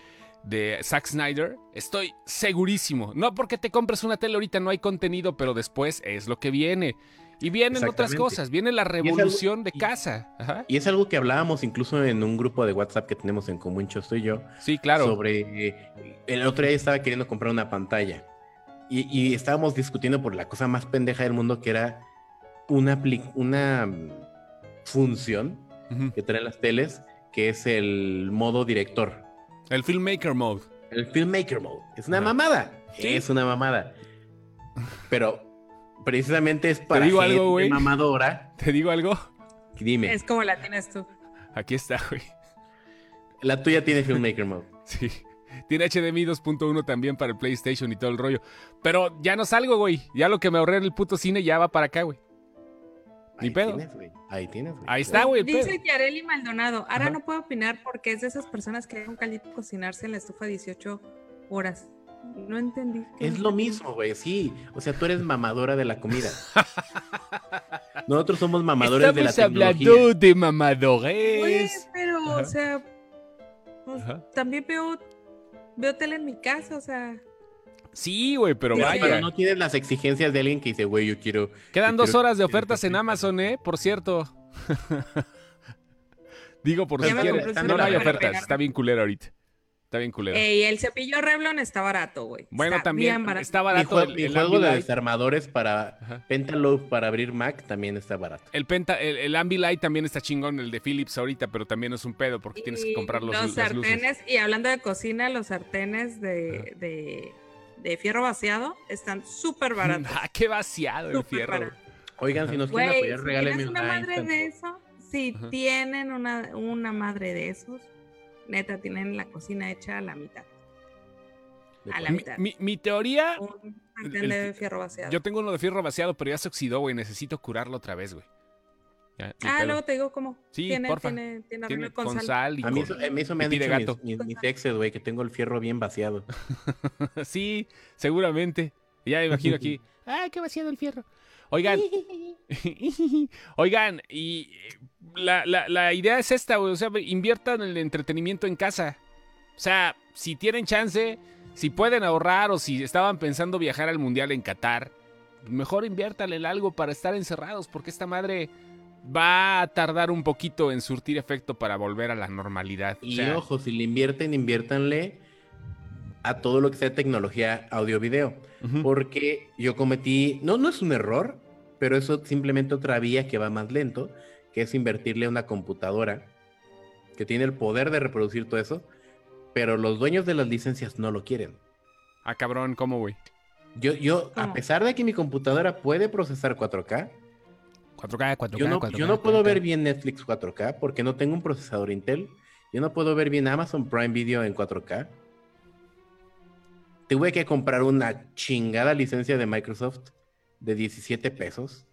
de Zack Snyder, estoy segurísimo. No porque te compres una tele ahorita no hay contenido, pero después es lo que viene. Y vienen otras cosas, viene la revolución de casa. Y es algo que hablábamos incluso en un grupo de WhatsApp que tenemos en común, Chosto y yo. Sí, claro. Sobre. el otro día estaba queriendo comprar una pantalla. Y, estábamos discutiendo por la cosa más pendeja del mundo que era una, una función que traen las teles, que es el modo director. El Filmmaker Mode. El Filmmaker Mode. Es una mamada. Es una mamada. Pero precisamente es para ¿Te digo algo, güey? mamadora. ¿Te digo algo? Dime. Es como la tienes tú. Aquí está, güey. La tuya tiene Filmmaker Mode. sí. Tiene HDMI 2.1 también para el PlayStation y todo el rollo. Pero ya no salgo, güey. Ya lo que me ahorré en el puto cine ya va para acá, güey. Ni pedo. Ahí tienes, güey. Ahí está, güey. Dice Yareli Maldonado. Ahora no puedo opinar porque es de esas personas que nunca caldito cocinarse en la estufa 18 horas. No entendí. Es lo mismo, güey, sí. O sea, tú eres mamadora de la comida. Nosotros somos mamadores de la tecnología. hablando de mamadores. Güey, pero, o sea, pues, también veo, veo tele en mi casa, o sea. Sí, güey, pero, vaya. Pero no tienes las exigencias de alguien que dice, güey, yo quiero. Quedan dos horas de ofertas en Amazon, ¿eh? Por cierto. Digo, por si quieres. No, no hay ofertas. Está bien culero ahorita. Está bien culero. Y el cepillo Revlon está barato, güey. Bueno, también está barato. el, el juego de desarmadores para Pentaloop para abrir Mac también está barato. El, Penta, el, Ambilight también está chingón, el de Philips ahorita, pero también es un pedo porque tienes que comprar los, los sartenes. Y hablando de cocina, los sartenes de de fierro vaciado están súper baratos. ah, qué vaciado el fierro. Oigan, si nos quieren apoyar, regálenme una madre de eso, si tienen una, una madre de esos, neta, tienen la cocina hecha a la mitad. A la mitad. Mi, teoría. Un de fierro vaciado. Yo tengo uno de fierro vaciado, pero ya se oxidó, güey. Necesito curarlo otra vez, güey ah, luego te digo cómo. Sí, tiene, porfa. Tiene, tiene, con, sal. y a mí eso, me han dicho gato. mis, mis, exes, güey, que tengo el fierro bien vaciado. sí, seguramente. Ya me imagino aquí. ¡Ah, qué vaciado el fierro! Oigan, oigan, y la, la, la idea es esta, güey. O sea, inviertan en el entretenimiento en casa. O sea, si tienen chance, si pueden ahorrar o si estaban pensando viajar al mundial en Qatar, mejor inviértanle en algo para estar encerrados, porque esta madre va a tardar un poquito en surtir efecto para volver a la normalidad. Y ojo, si le invierten, inviértanle a todo lo que sea tecnología audio-video. Porque yo cometí, no, no es un error, pero eso simplemente otra vía que va más lento, que es invertirle a una computadora que tiene el poder de reproducir todo eso, pero los dueños de las licencias no lo quieren. Ah, cabrón, ¿cómo, güey? Yo, yo, a pesar de que mi computadora puede procesar 4K, 4K, 4K, yo no, 4K, yo no puedo 4K. ver bien Netflix 4K porque no tengo un procesador Intel. Yo no puedo ver bien Amazon Prime Video en 4K. Tuve que comprar una chingada licencia de Microsoft de 17 pesos.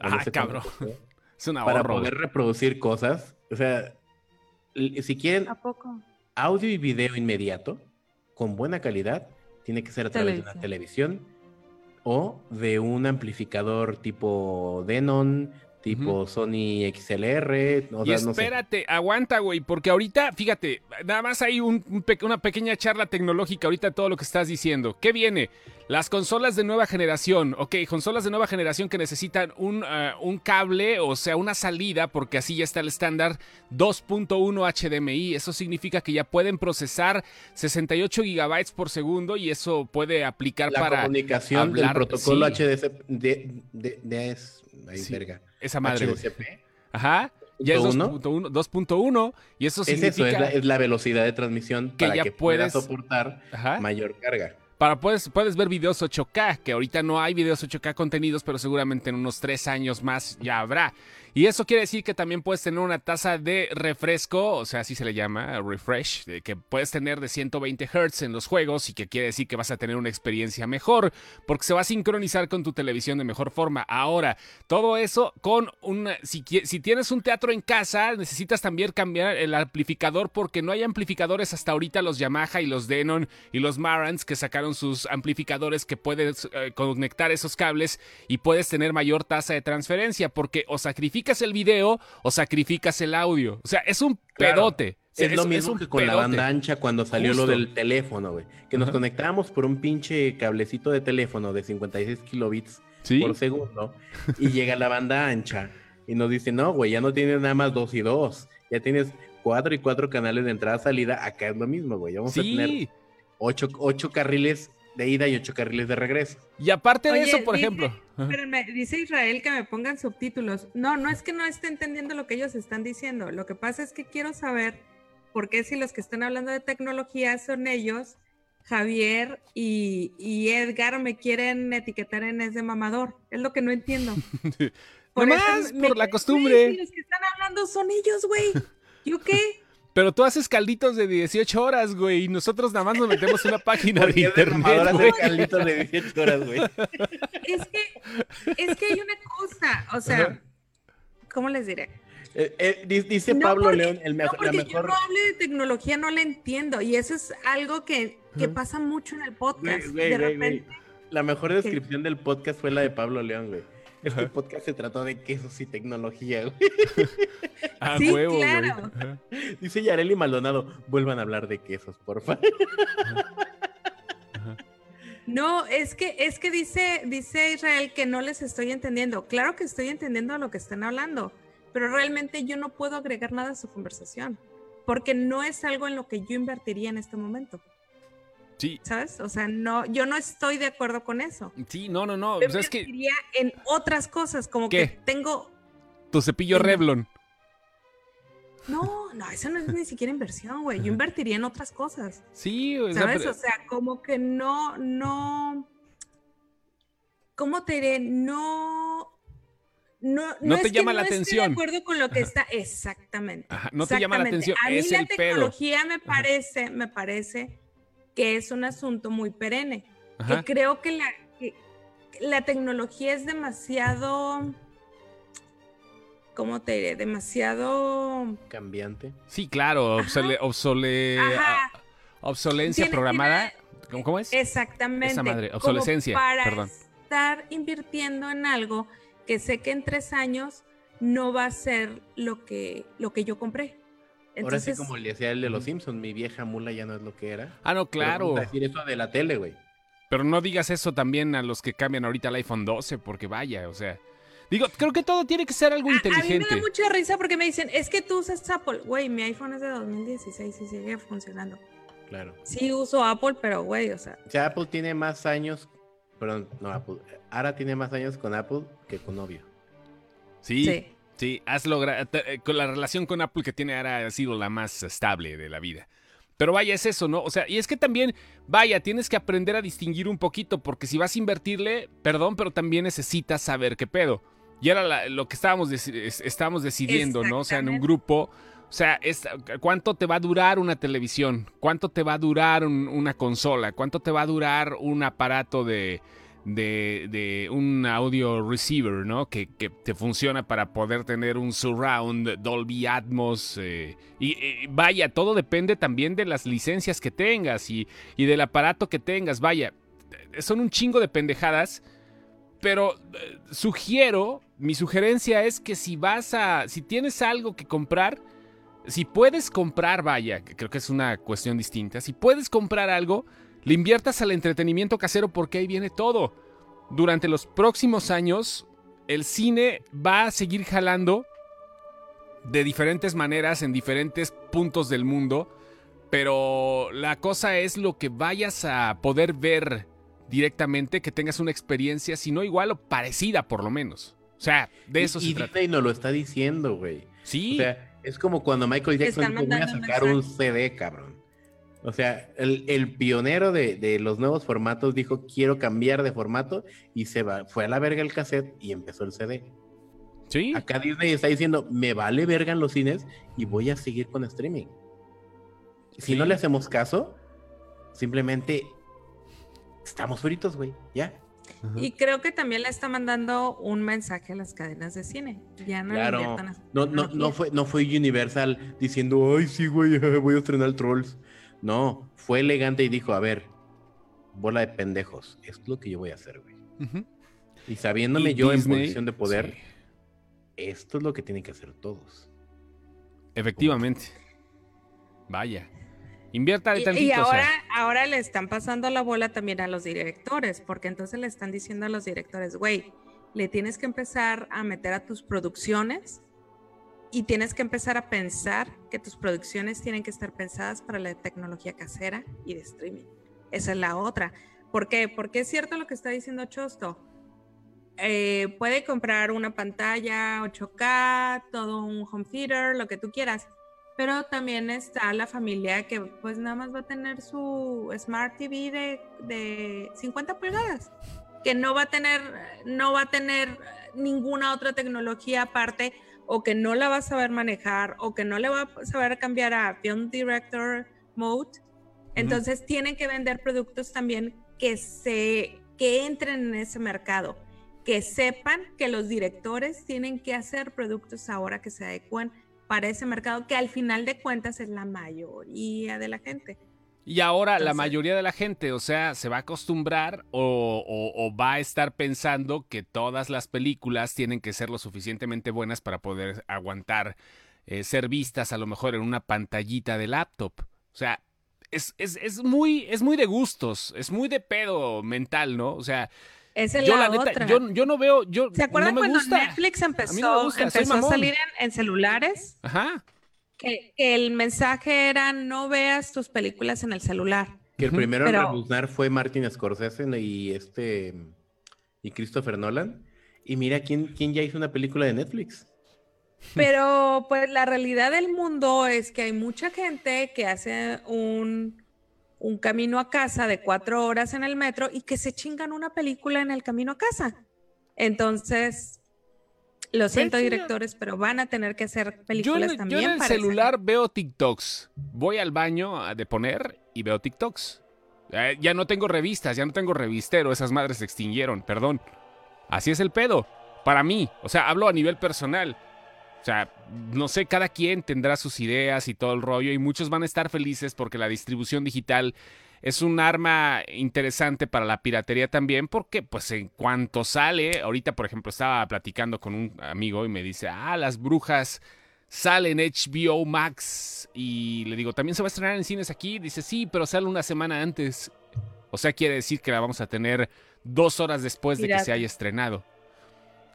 no Ah, sé cabrón. costó, Es un Para poder reproducir cosas. O sea, si quieren ¿A poco? audio y video inmediato, con buena calidad, tiene que ser a través de una televisión o de un amplificador tipo Denon, tipo Sony XLR. O Y sea, no sé. espérate, aguanta, güey, porque ahorita, fíjate, nada más hay un- un pe- una pequeña charla tecnológica ahorita todo lo que estás diciendo. ¿Qué viene? Las consolas de nueva generación, ok, consolas de nueva generación que necesitan un, ah, un cable, o sea, una salida, porque así ya está el estándar 2.1 HDMI. Eso significa que ya pueden procesar 68 gigabytes por segundo y eso puede aplicar La para comunicación del protocolo sí. HDC de, de, de- es, ahí, Sí, verga. esa madre. HDCP. Ajá. Ya es 2.1. 2.1, 2.1 y eso Es significa eso, es la, es la velocidad de transmisión que para ya que puedes- soportar Ajá. mayor carga. Para puedes, puedes ver videos 8K, que ahorita no hay videos 8K contenidos, pero seguramente en unos tres años más ya habrá. Y eso quiere decir que también puedes tener una tasa de refresco, o sea, así se le llama, refresh, que puedes tener de 120 Hz en los juegos y que quiere decir que vas a tener una experiencia mejor, porque se va a sincronizar con tu televisión de mejor forma. Ahora, todo eso con una... Si, si tienes un teatro en casa, necesitas también cambiar el amplificador porque no hay amplificadores hasta ahorita, los Yamaha y los Denon y los Marantz que sacaron sus amplificadores que puedes eh, conectar esos cables y puedes tener mayor tasa de transferencia porque o sacrificas el video o sacrificas el audio. O sea, es un Claro. pedote. Es, lo mismo que con la banda ancha cuando salió Justo. lo del teléfono, güey. Que nos Ajá. conectábamos por un pinche cablecito de teléfono de 56 kilobits ¿Sí? por segundo y llega la banda ancha y nos dice, no, güey, ya no tienes nada más dos y dos. Ya tienes cuatro y cuatro canales de entrada-salida. Acá es lo mismo, güey. Vamos a tener ocho, ocho carriles de ida y ocho carriles de regreso. Y aparte de Oye, eso, por dice- ejemplo. Ajá. Espérenme, dice Israel que me pongan subtítulos. No, no es que no esté entendiendo lo que ellos están diciendo. Lo que pasa es que quiero saber por qué si los que están hablando de tecnología son ellos, Javier y, y Edgar me quieren etiquetar en es de mamador. Es lo que no entiendo. Nomás eso me- por la costumbre. los que están hablando son ellos, güey. ¿Yo qué? Pero tú haces calditos de 18 horas, güey, y nosotros nada más nos metemos en una página de Porque es de internet, güey. calditos de 18 horas, güey. Es que, es que hay una cosa, o sea, ¿cómo les diré? Eh, eh, di- dice No, Pablo porque- León, el No, mejor, la porque yo mejor... no hablo de tecnología, no la entiendo. Y eso es algo que, que pasa mucho en el Güey, podcast. güey, de güey, güey. repente. La mejor descripción del podcast fue la de Pablo León, güey. Este podcast se trató de quesos y tecnología, güey. Ah, Sí, huevo, güey. claro. Ajá. Dice Yareli Maldonado, vuelvan a hablar de quesos, porfa. No, es que, es que dice, dice Israel que no les estoy entendiendo. Claro que estoy entendiendo lo que están hablando, pero realmente yo no puedo agregar nada a su conversación. Porque no es algo en lo que yo invertiría en este momento, Sí, ¿sabes? O sea, no, yo no estoy de acuerdo con eso. sí, no, no, no. Yo O sea, es que invertiría en otras cosas, como ¿Qué? que tengo tu cepillo no. Revlon. No, no, eso no es ni siquiera inversión, güey. Yo invertiría en otras cosas, Sí, o sea, ¿sabes? pero- O sea, como que no, no. ¿Cómo te diré? No. No, No es te que llama la atención. de acuerdo con lo que está. Exactamente. Ajá, no te llama la atención, A mí es la el pedo. tecnología me parece, me parece que es un asunto muy perenne. Ajá. Que creo que la, que la tecnología es demasiado. ¿Cómo te diré? Demasiado. Cambiante. Sí, claro, obsole- obsole- a- obsolencia Tiene- programada. ¿Cómo, cómo es? Exactamente. Esa madre, como obsolescencia, para perdón. estar invirtiendo en algo que sé que en tres años no va a ser lo que, lo que yo compré. Ahora sí, como le decía el de los Simpsons, mi vieja mula ya no es lo que era. Ah, no, Pero claro. a decir eso de la tele, güey. Pero no digas eso también a los que cambian ahorita al iPhone 12, porque vaya, o sea. Digo, creo que todo tiene que ser algo a, a mí me inteligente. da mucha risa porque me dicen, es que tú usas Apple. Güey, mi iPhone es de 2016 y sigue funcionando. Claro. Sí uso Apple, pero güey, o sea, O sea, Apple tiene más años. Perdón, no, Apple. Ara tiene más años con Apple que con novio. Sí, sí, Sí, has logrado. eh, Con la relación con Apple que tiene ahora ha sido la más estable de la vida. Pero vaya, es eso, ¿no? O sea, y es que también, vaya, tienes que aprender a distinguir un poquito, porque si vas a invertirle, perdón, pero también necesitas saber qué pedo. Y era la- lo que estábamos, estábamos decidiendo, ¿no? O sea, en un grupo. O sea, es, ¿cuánto te va a durar una televisión? ¿Cuánto te va a durar un- una consola? ¿Cuánto te va a durar un aparato de, de, de un audio receiver, ¿no? Que, que te funciona para poder tener un surround, Dolby Atmos. eh, y, vaya, todo depende también de las licencias que tengas y, y del aparato que tengas. Vaya, son un chingo de pendejadas. Pero eh, sugiero, mi sugerencia es que si vas a, si tienes algo que comprar, si puedes comprar, vaya, creo que es una cuestión distinta, si puedes comprar algo, le inviertas al entretenimiento casero porque ahí viene todo. Durante los próximos años, el cine va a seguir jalando de diferentes maneras en diferentes puntos del mundo, pero la cosa es lo que vayas a poder ver directamente, que tengas una experiencia, si no igual o parecida por lo menos. O sea, de eso y, se y trata. Disney nos lo está diciendo, güey. Sí. O sea, es como cuando Michael Jackson dijo, voy a sacar un mensaje". CD, cabrón. O sea, el, el pionero de, de los nuevos formatos dijo, quiero cambiar de formato y se va, fue a la verga el cassette y empezó el CD. sí. Acá Disney está diciendo, me vale verga en los cines y voy a seguir con streaming. Si Sí. no le hacemos caso, simplemente estamos fritos, güey. Ya. Y creo que también le está mandando un mensaje a las cadenas de cine. Ya no le Claro. inviertan a- No, no, no, fue, no fue Universal diciendo, ay, sí, güey, voy a estrenar Trolls. No, fue elegante y dijo, a ver, bola de pendejos, esto es lo que yo voy a hacer, güey. Y sabiéndome Y yo Disney, en posición de poder, sí, esto es lo que tienen que hacer todos. efectivamente. Vaya. Inviértale Y, tantito. y o sea. ahora, ahora le están pasando la bola también a los directores, porque entonces le están diciendo a los directores, güey, le tienes que empezar a meter a tus producciones y tienes que empezar a pensar que tus producciones tienen que estar pensadas para la tecnología casera y de streaming. Esa es la otra. ¿Por qué? Porque es cierto lo que está diciendo Chosto. Eh, puede comprar una pantalla 8K, todo un home theater, lo que tú quieras. Pero también está la familia que pues nada más va a tener su Smart TV de, de 50 pulgadas, que no va a tener, no va a tener ninguna otra tecnología aparte, o que no la va a saber manejar, o que no le va a saber cambiar a Film Director Mode. Entonces tienen que vender productos también que se que entren en ese mercado, que sepan que los directores tienen que hacer productos ahora que se adecuen para ese mercado que al final de cuentas es la mayoría de la gente. Y ahora la mayoría de la gente, o sea, se va a acostumbrar o, o- o va a estar pensando que todas las películas tienen que ser lo suficientemente buenas para poder aguantar eh, ser vistas a lo mejor en una pantallita de laptop. O sea, es, es, es muy, es muy de gustos, es muy de pedo mental, ¿no? O sea, Esa es yo la, la neta, otra. yo, yo no veo, yo ¿Se acuerdan no me cuando gusta. Netflix A mí no empezó, gusta, empezó a salir en, en celulares? Ajá. Que, que el mensaje era no veas tus películas en el celular. Que el primero Pero- en rebuznar fue Martin Scorsese y este y Christopher Nolan. Y mira quién, quién ya hizo una película de Netflix. Pero pues la realidad del mundo es que hay mucha gente que hace un, un camino a casa de cuatro horas en el metro y que se chingan una película en el camino a casa. Entonces, lo siento directores, pero van a tener que hacer Yo películas en, también yo en el para celular veo TikToks. Voy al baño a de poner y veo TikToks. Eh, ya no tengo revistas, ya no tengo revistero. Esas madres se extinguieron, perdón. Así es el pedo. Para mí. O sea, hablo a nivel personal. O sea, no sé, cada quien tendrá sus ideas y todo el rollo. Y muchos van a estar felices porque la distribución digital es un arma interesante para la piratería también, porque pues en cuanto sale, ahorita por ejemplo estaba platicando con un amigo y me dice, ah, las brujas salen HBO Max y le digo, ¿también se va a estrenar en cines aquí? Dice, sí, pero sale una semana antes. O sea, quiere decir que la vamos a tener dos horas después de que se haya estrenado.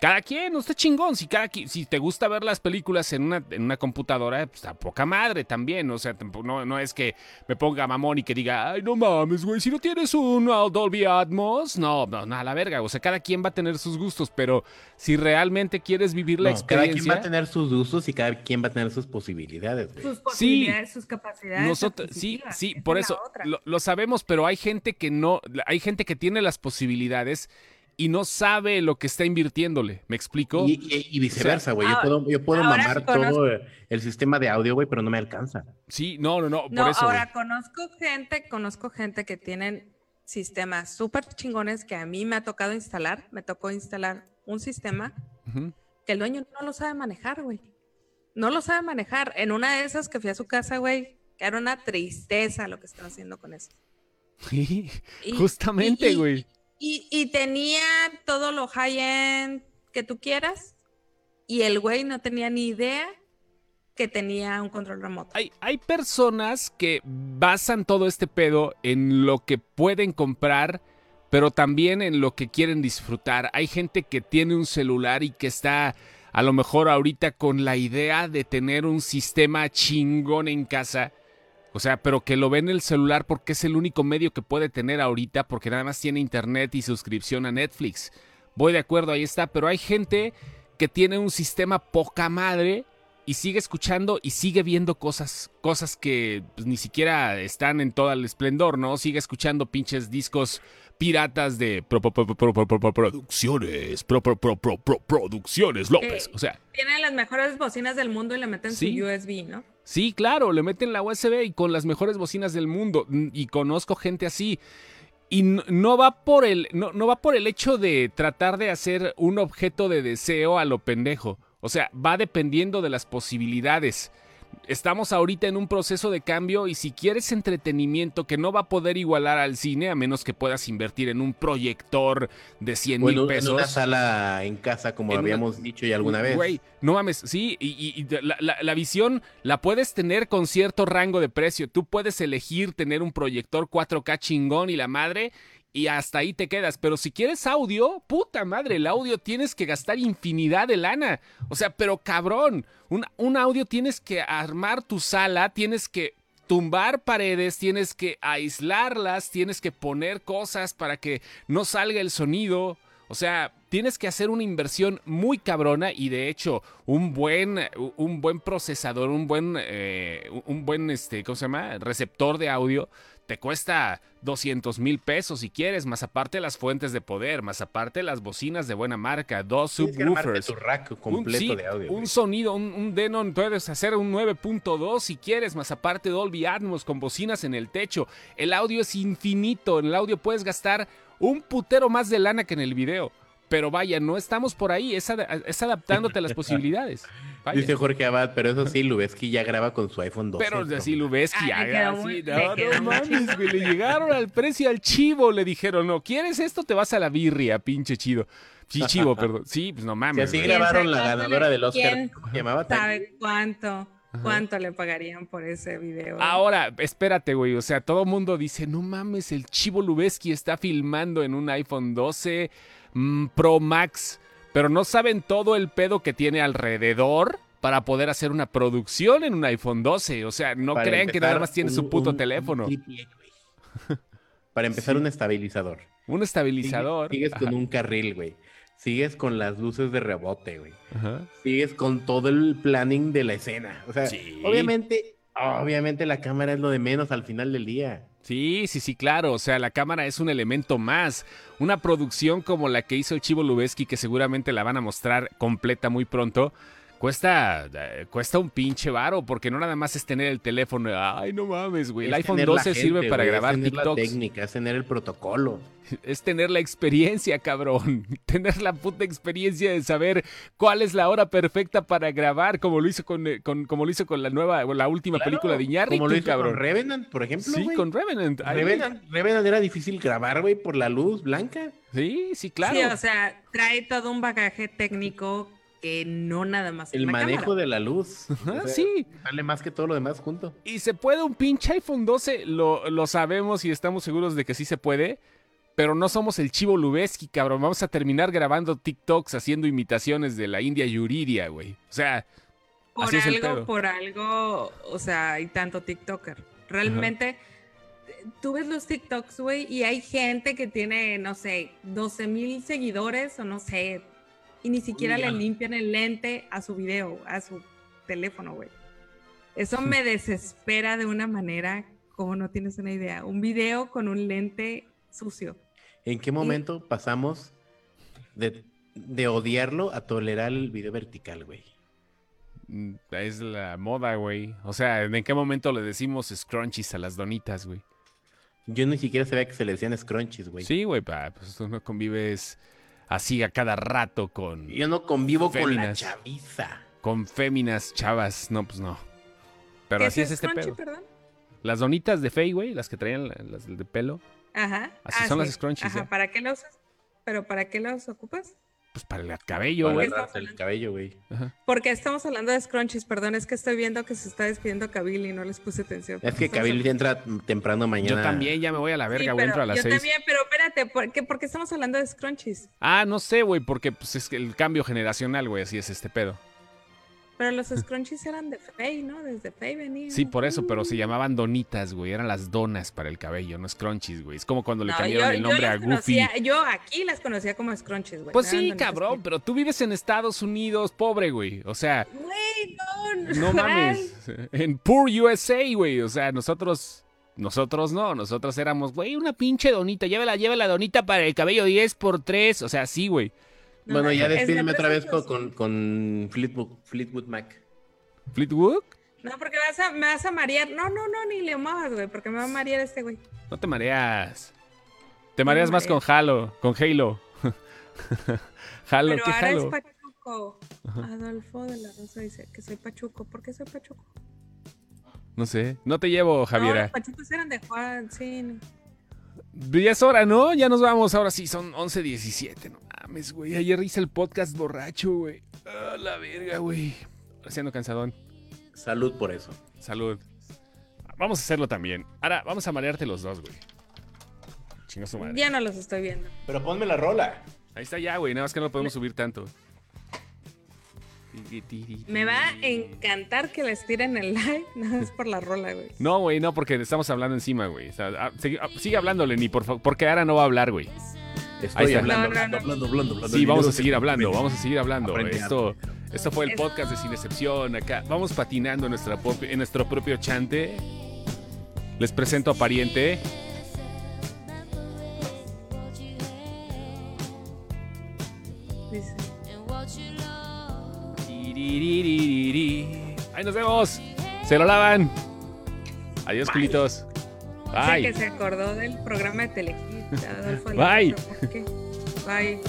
Cada quien, no está chingón. Si, cada, qui- si te gusta ver las películas en una, en una computadora, pues a poca madre también. O sea, tampoco- no, no es que me ponga mamón y que diga, ay, no mames, güey, si no tienes un Dolby Atmos, no, no, no, a la verga. O sea, cada quien va a tener sus gustos, pero si realmente quieres vivir la No, cada experiencia. quien va a tener sus usos y cada quien va a tener sus posibilidades, güey. Sus posibilidades, sus capacidades. Nosotros, sí, sí, por eso lo, lo sabemos, pero hay gente que no, hay gente que tiene las posibilidades y no sabe lo que está invirtiéndole. ¿Me explico? Y, y- y viceversa, güey. yo puedo, yo puedo mamar sí conozco- todo el sistema de audio, güey, pero no me alcanza. Sí, no, no, no, No, por eso. ahora conozco gente, conozco gente que tienen sistemas súper chingones que a mí me ha tocado instalar. Me tocó instalar un sistema que el dueño no lo sabe manejar, güey. No lo sabe manejar. En una de esas que fui a su casa, güey, que era una tristeza lo que estaba haciendo con eso. Sí, Y- justamente, y- y- güey. Y, y tenía todo lo high-end que tú quieras. Y el güey no tenía ni idea que tenía un control remoto. Hay, hay personas que basan todo este pedo en lo que pueden comprar, pero también en lo que quieren disfrutar. Hay gente que tiene un celular y que está a lo mejor ahorita con la idea de tener un sistema chingón en casa. O sea, pero que lo ve en el celular porque es el único medio que puede tener ahorita porque nada más tiene internet y suscripción a Netflix. Voy de acuerdo, ahí está, pero hay gente que tiene un sistema poca madre y sigue escuchando y sigue viendo cosas, cosas que pues, ni siquiera están en todo el esplendor, ¿no? Sigue escuchando pinches discos piratas de pro- pro- pro- pro- pro- pro- pro- producciones, pro- pro- pro- pro- pro- producciones López. Eh, O sea, Tienen las mejores bocinas del mundo y le meten Sí. su USB, ¿no? Sí, claro, le meten la USB y con las mejores bocinas del mundo. mm, Y conozco gente así. Y n- no va por el, no, no va por el hecho de tratar de hacer un objeto de deseo a lo pendejo. O sea, va dependiendo de las posibilidades. Estamos ahorita en un proceso de cambio y si quieres entretenimiento que no va a poder igualar al cine a menos que puedas invertir en un proyector de 100 O en, mil un- en pesos. una sala en casa, como En una- habíamos dicho ya alguna vez. Güey, no mames, sí, y, y- y la, la- la visión la puedes tener con cierto rango de precio. Tú puedes elegir tener un proyector 4K chingón y la madre, y hasta ahí te quedas. Pero si quieres audio, puta madre, el audio tienes que gastar infinidad de lana. O sea, pero cabrón, un, un audio tienes que armar tu sala, tienes que tumbar paredes, tienes que aislarlas, tienes que poner cosas para que no salga el sonido. O sea, tienes que hacer una inversión muy cabrona y de hecho un buen, un buen procesador, un buen, eh, un buen, este, ¿cómo se llama? Receptor de audio te cuesta 200 mil pesos si quieres, más aparte las fuentes de poder, más aparte las bocinas de buena marca, dos subwoofers. tu rack Un- sí, de audio. Un sonido, un, un Denon, puedes hacer un 9.2 si quieres, más aparte Dolby Atmos con bocinas en el techo. El audio es infinito, en el audio puedes gastar un putero más de lana que en el video. Pero vaya, no estamos por ahí, es, ad- es adaptándote a las posibilidades. Vaya. Dice Jorge Abad, pero eso sí, Lubeski ya graba con su iPhone 12. Pero así Ah, así. le No, quedó no muy mames, güey. Le llegaron al precio al chivo. Le dijeron, no, ¿quieres esto? Te vas a la birria, pinche chido. Sí, chivo, perdón. Sí, pues no mames. así güey. ¿Quién grabaron la ganadora del Oscar, quién ¿cómo se llamaba? ¿Sabe cuánto? ¿Cuánto le pagarían por ese video? Ahora, espérate, güey. O sea, todo mundo dice, no mames, el chivo Lubeski está filmando en un iPhone 12 mm, Pro Max. Pero no saben todo el pedo que tiene alrededor para poder hacer una producción en un iPhone 12. O sea, no Para crean que nada más tiene un- su puto un- teléfono. un. Para empezar, un estabilizador. Un estabilizador. Sigues con un carril, güey. Sigues con las luces de rebote, güey. ajá. Sigues con todo el planning de la escena. O sea, Sí. obviamente, obviamente la cámara es lo de menos al final del día. Sí, sí, sí, claro. O sea, la cámara es un elemento más. Una producción como la que hizo el Chivo Lubeski, que seguramente la van a mostrar completa muy pronto, cuesta, eh, cuesta un pinche varo, porque no nada más es tener el teléfono. Ay, no mames, güey. El Es iPhone tener la 12 sirve para güey, grabar es tener la técnica, es tener el protocolo. Es tener la experiencia, cabrón. Tener la puta experiencia de saber cuál es la hora perfecta para grabar, como lo hizo con, eh, con- como lo hizo con la nueva, o la última Claro, película de Iñárritu, Como lo hizo cabrón. con Revenant, por ejemplo, sí, güey. con Revenant. Revenant, Revenant era difícil grabar, güey, por la luz blanca. Sí, sí, claro. Sí, o sea, trae todo un bagaje técnico que no nada más. El la manejo cámara. de la luz. Ajá, O sea, sí. Vale más que todo lo demás junto. Y se puede un pinche iPhone 12, lo, lo sabemos y estamos seguros de que sí se puede. pero no somos el Chivo Lubeski, cabrón. Vamos a terminar grabando TikToks haciendo imitaciones de la India Yuridia, güey. O sea, Por así es el algo, pedo. por algo, o sea, hay tanto TikToker. Realmente, tú ves los TikToks, güey, y hay gente que tiene, no sé, 12 mil seguidores o no sé, y ni siquiera le limpian el lente a su video, a su teléfono, güey. Eso me desespera de una manera como no tienes una idea. Un video con un lente sucio. ¿En qué momento pasamos de, de odiarlo a tolerar el video vertical, güey? mm, es la moda, güey. O sea, ¿en qué momento le decimos scrunchies a las donitas, güey? Yo ni siquiera sabía que se le decían scrunchies, güey. Sí, güey, pa, pues tú no convives así a cada rato con, Yo no convivo con la chaviza. con féminas chavas. No, pues no. Pero ¿Qué así es es este scrunchie, pedo. perdón? Las donitas de Fey, güey, las que traían la- las de pelo, Ajá. Así son las scrunchies, Ajá, ya. ¿para qué los usas? ¿Pero para qué los ocupas? Pues para el cabello, güey. el cabello, güey. Porque estamos hablando de scrunchies, perdón, es que estoy viendo que se está despidiendo Kabil y no les puse atención. Es que Kabil entra temprano mañana. Yo también ya me voy a la Sí, verga, güey, pero entro a las yo seis. también, pero espérate, ¿por qué, por qué estamos hablando de scrunchies? Ah, no sé, güey, porque pues es que el cambio generacional, güey, así es este pedo. Pero los scrunchies eran de Fey, ¿no? Desde Fey venían. Sí, por eso, pero se llamaban donitas, güey. Eran las donas para el cabello, no scrunchies, güey. Es como cuando le No, cambiaron yo- el nombre a Goofy. conocía- yo aquí las conocía como scrunchies, güey. Pues no sí, cabrón, que- pero tú vives en Estados Unidos, pobre, güey. O sea, Güey, no, no mames. En Poor USA, güey. O sea, nosotros. Nosotros no, nosotros éramos, güey, una pinche donita. Llévala, llévala donita para el cabello 10 por 3 O sea, sí, güey. No, Bueno, ya es de despídeme otra vez con, con, con Fleetwood, Fleetwood Mac. Fleetwood, No, porque me vas, a, me vas a marear. No, no, no, ni le muevas, güey, porque me va a marear este güey. no te mareas. Te mareas más con. Halo, con Halo. Halo, Pero ¿qué ahora es Halo? Pachuco. Adolfo de la Rosa dice que soy Pachuco. ¿Por qué soy Pachuco? No sé. No te llevo, No, Javiera. los Pachucos eran de Juan, sí. no. Ya es hora, ¿no? Ya nos vamos. Ahora sí, son 11.17. No mames, güey. Ayer hice el podcast borracho, güey. Ah, la verga, güey. Haciendo cansadón. Salud por eso. Salud. Vamos a hacerlo también. Ahora, vamos a marearte los dos, güey. Chinga su madre. Ya no los estoy viendo. Pero ponme la rola. Ahí está ya, güey. Nada más que no lo podemos subir tanto. Me va a encantar que les tiren el like, nada más por la rola, güey. No, güey, no, porque estamos hablando encima, güey. O sea, ah, sigue, ah, sigue hablando, Lenny, por favor. Porque ahora no va a hablar, güey. Estoy está. hablando, No, no, no. hablando, hablando, hablando, hablando. Sí, vamos a seguir se- hablando, vamos a seguir hablando. Esto, esto fue el podcast de Sin Excepción. Acá vamos patinando en, nuestra propio- en nuestro propio chante. Les presento a Pariente. Ahí nos vemos. Se lo lavan. Adiós, culitos. Dice que Bye. se acordó del programa de Telehit. Adolfo Bye. Bye.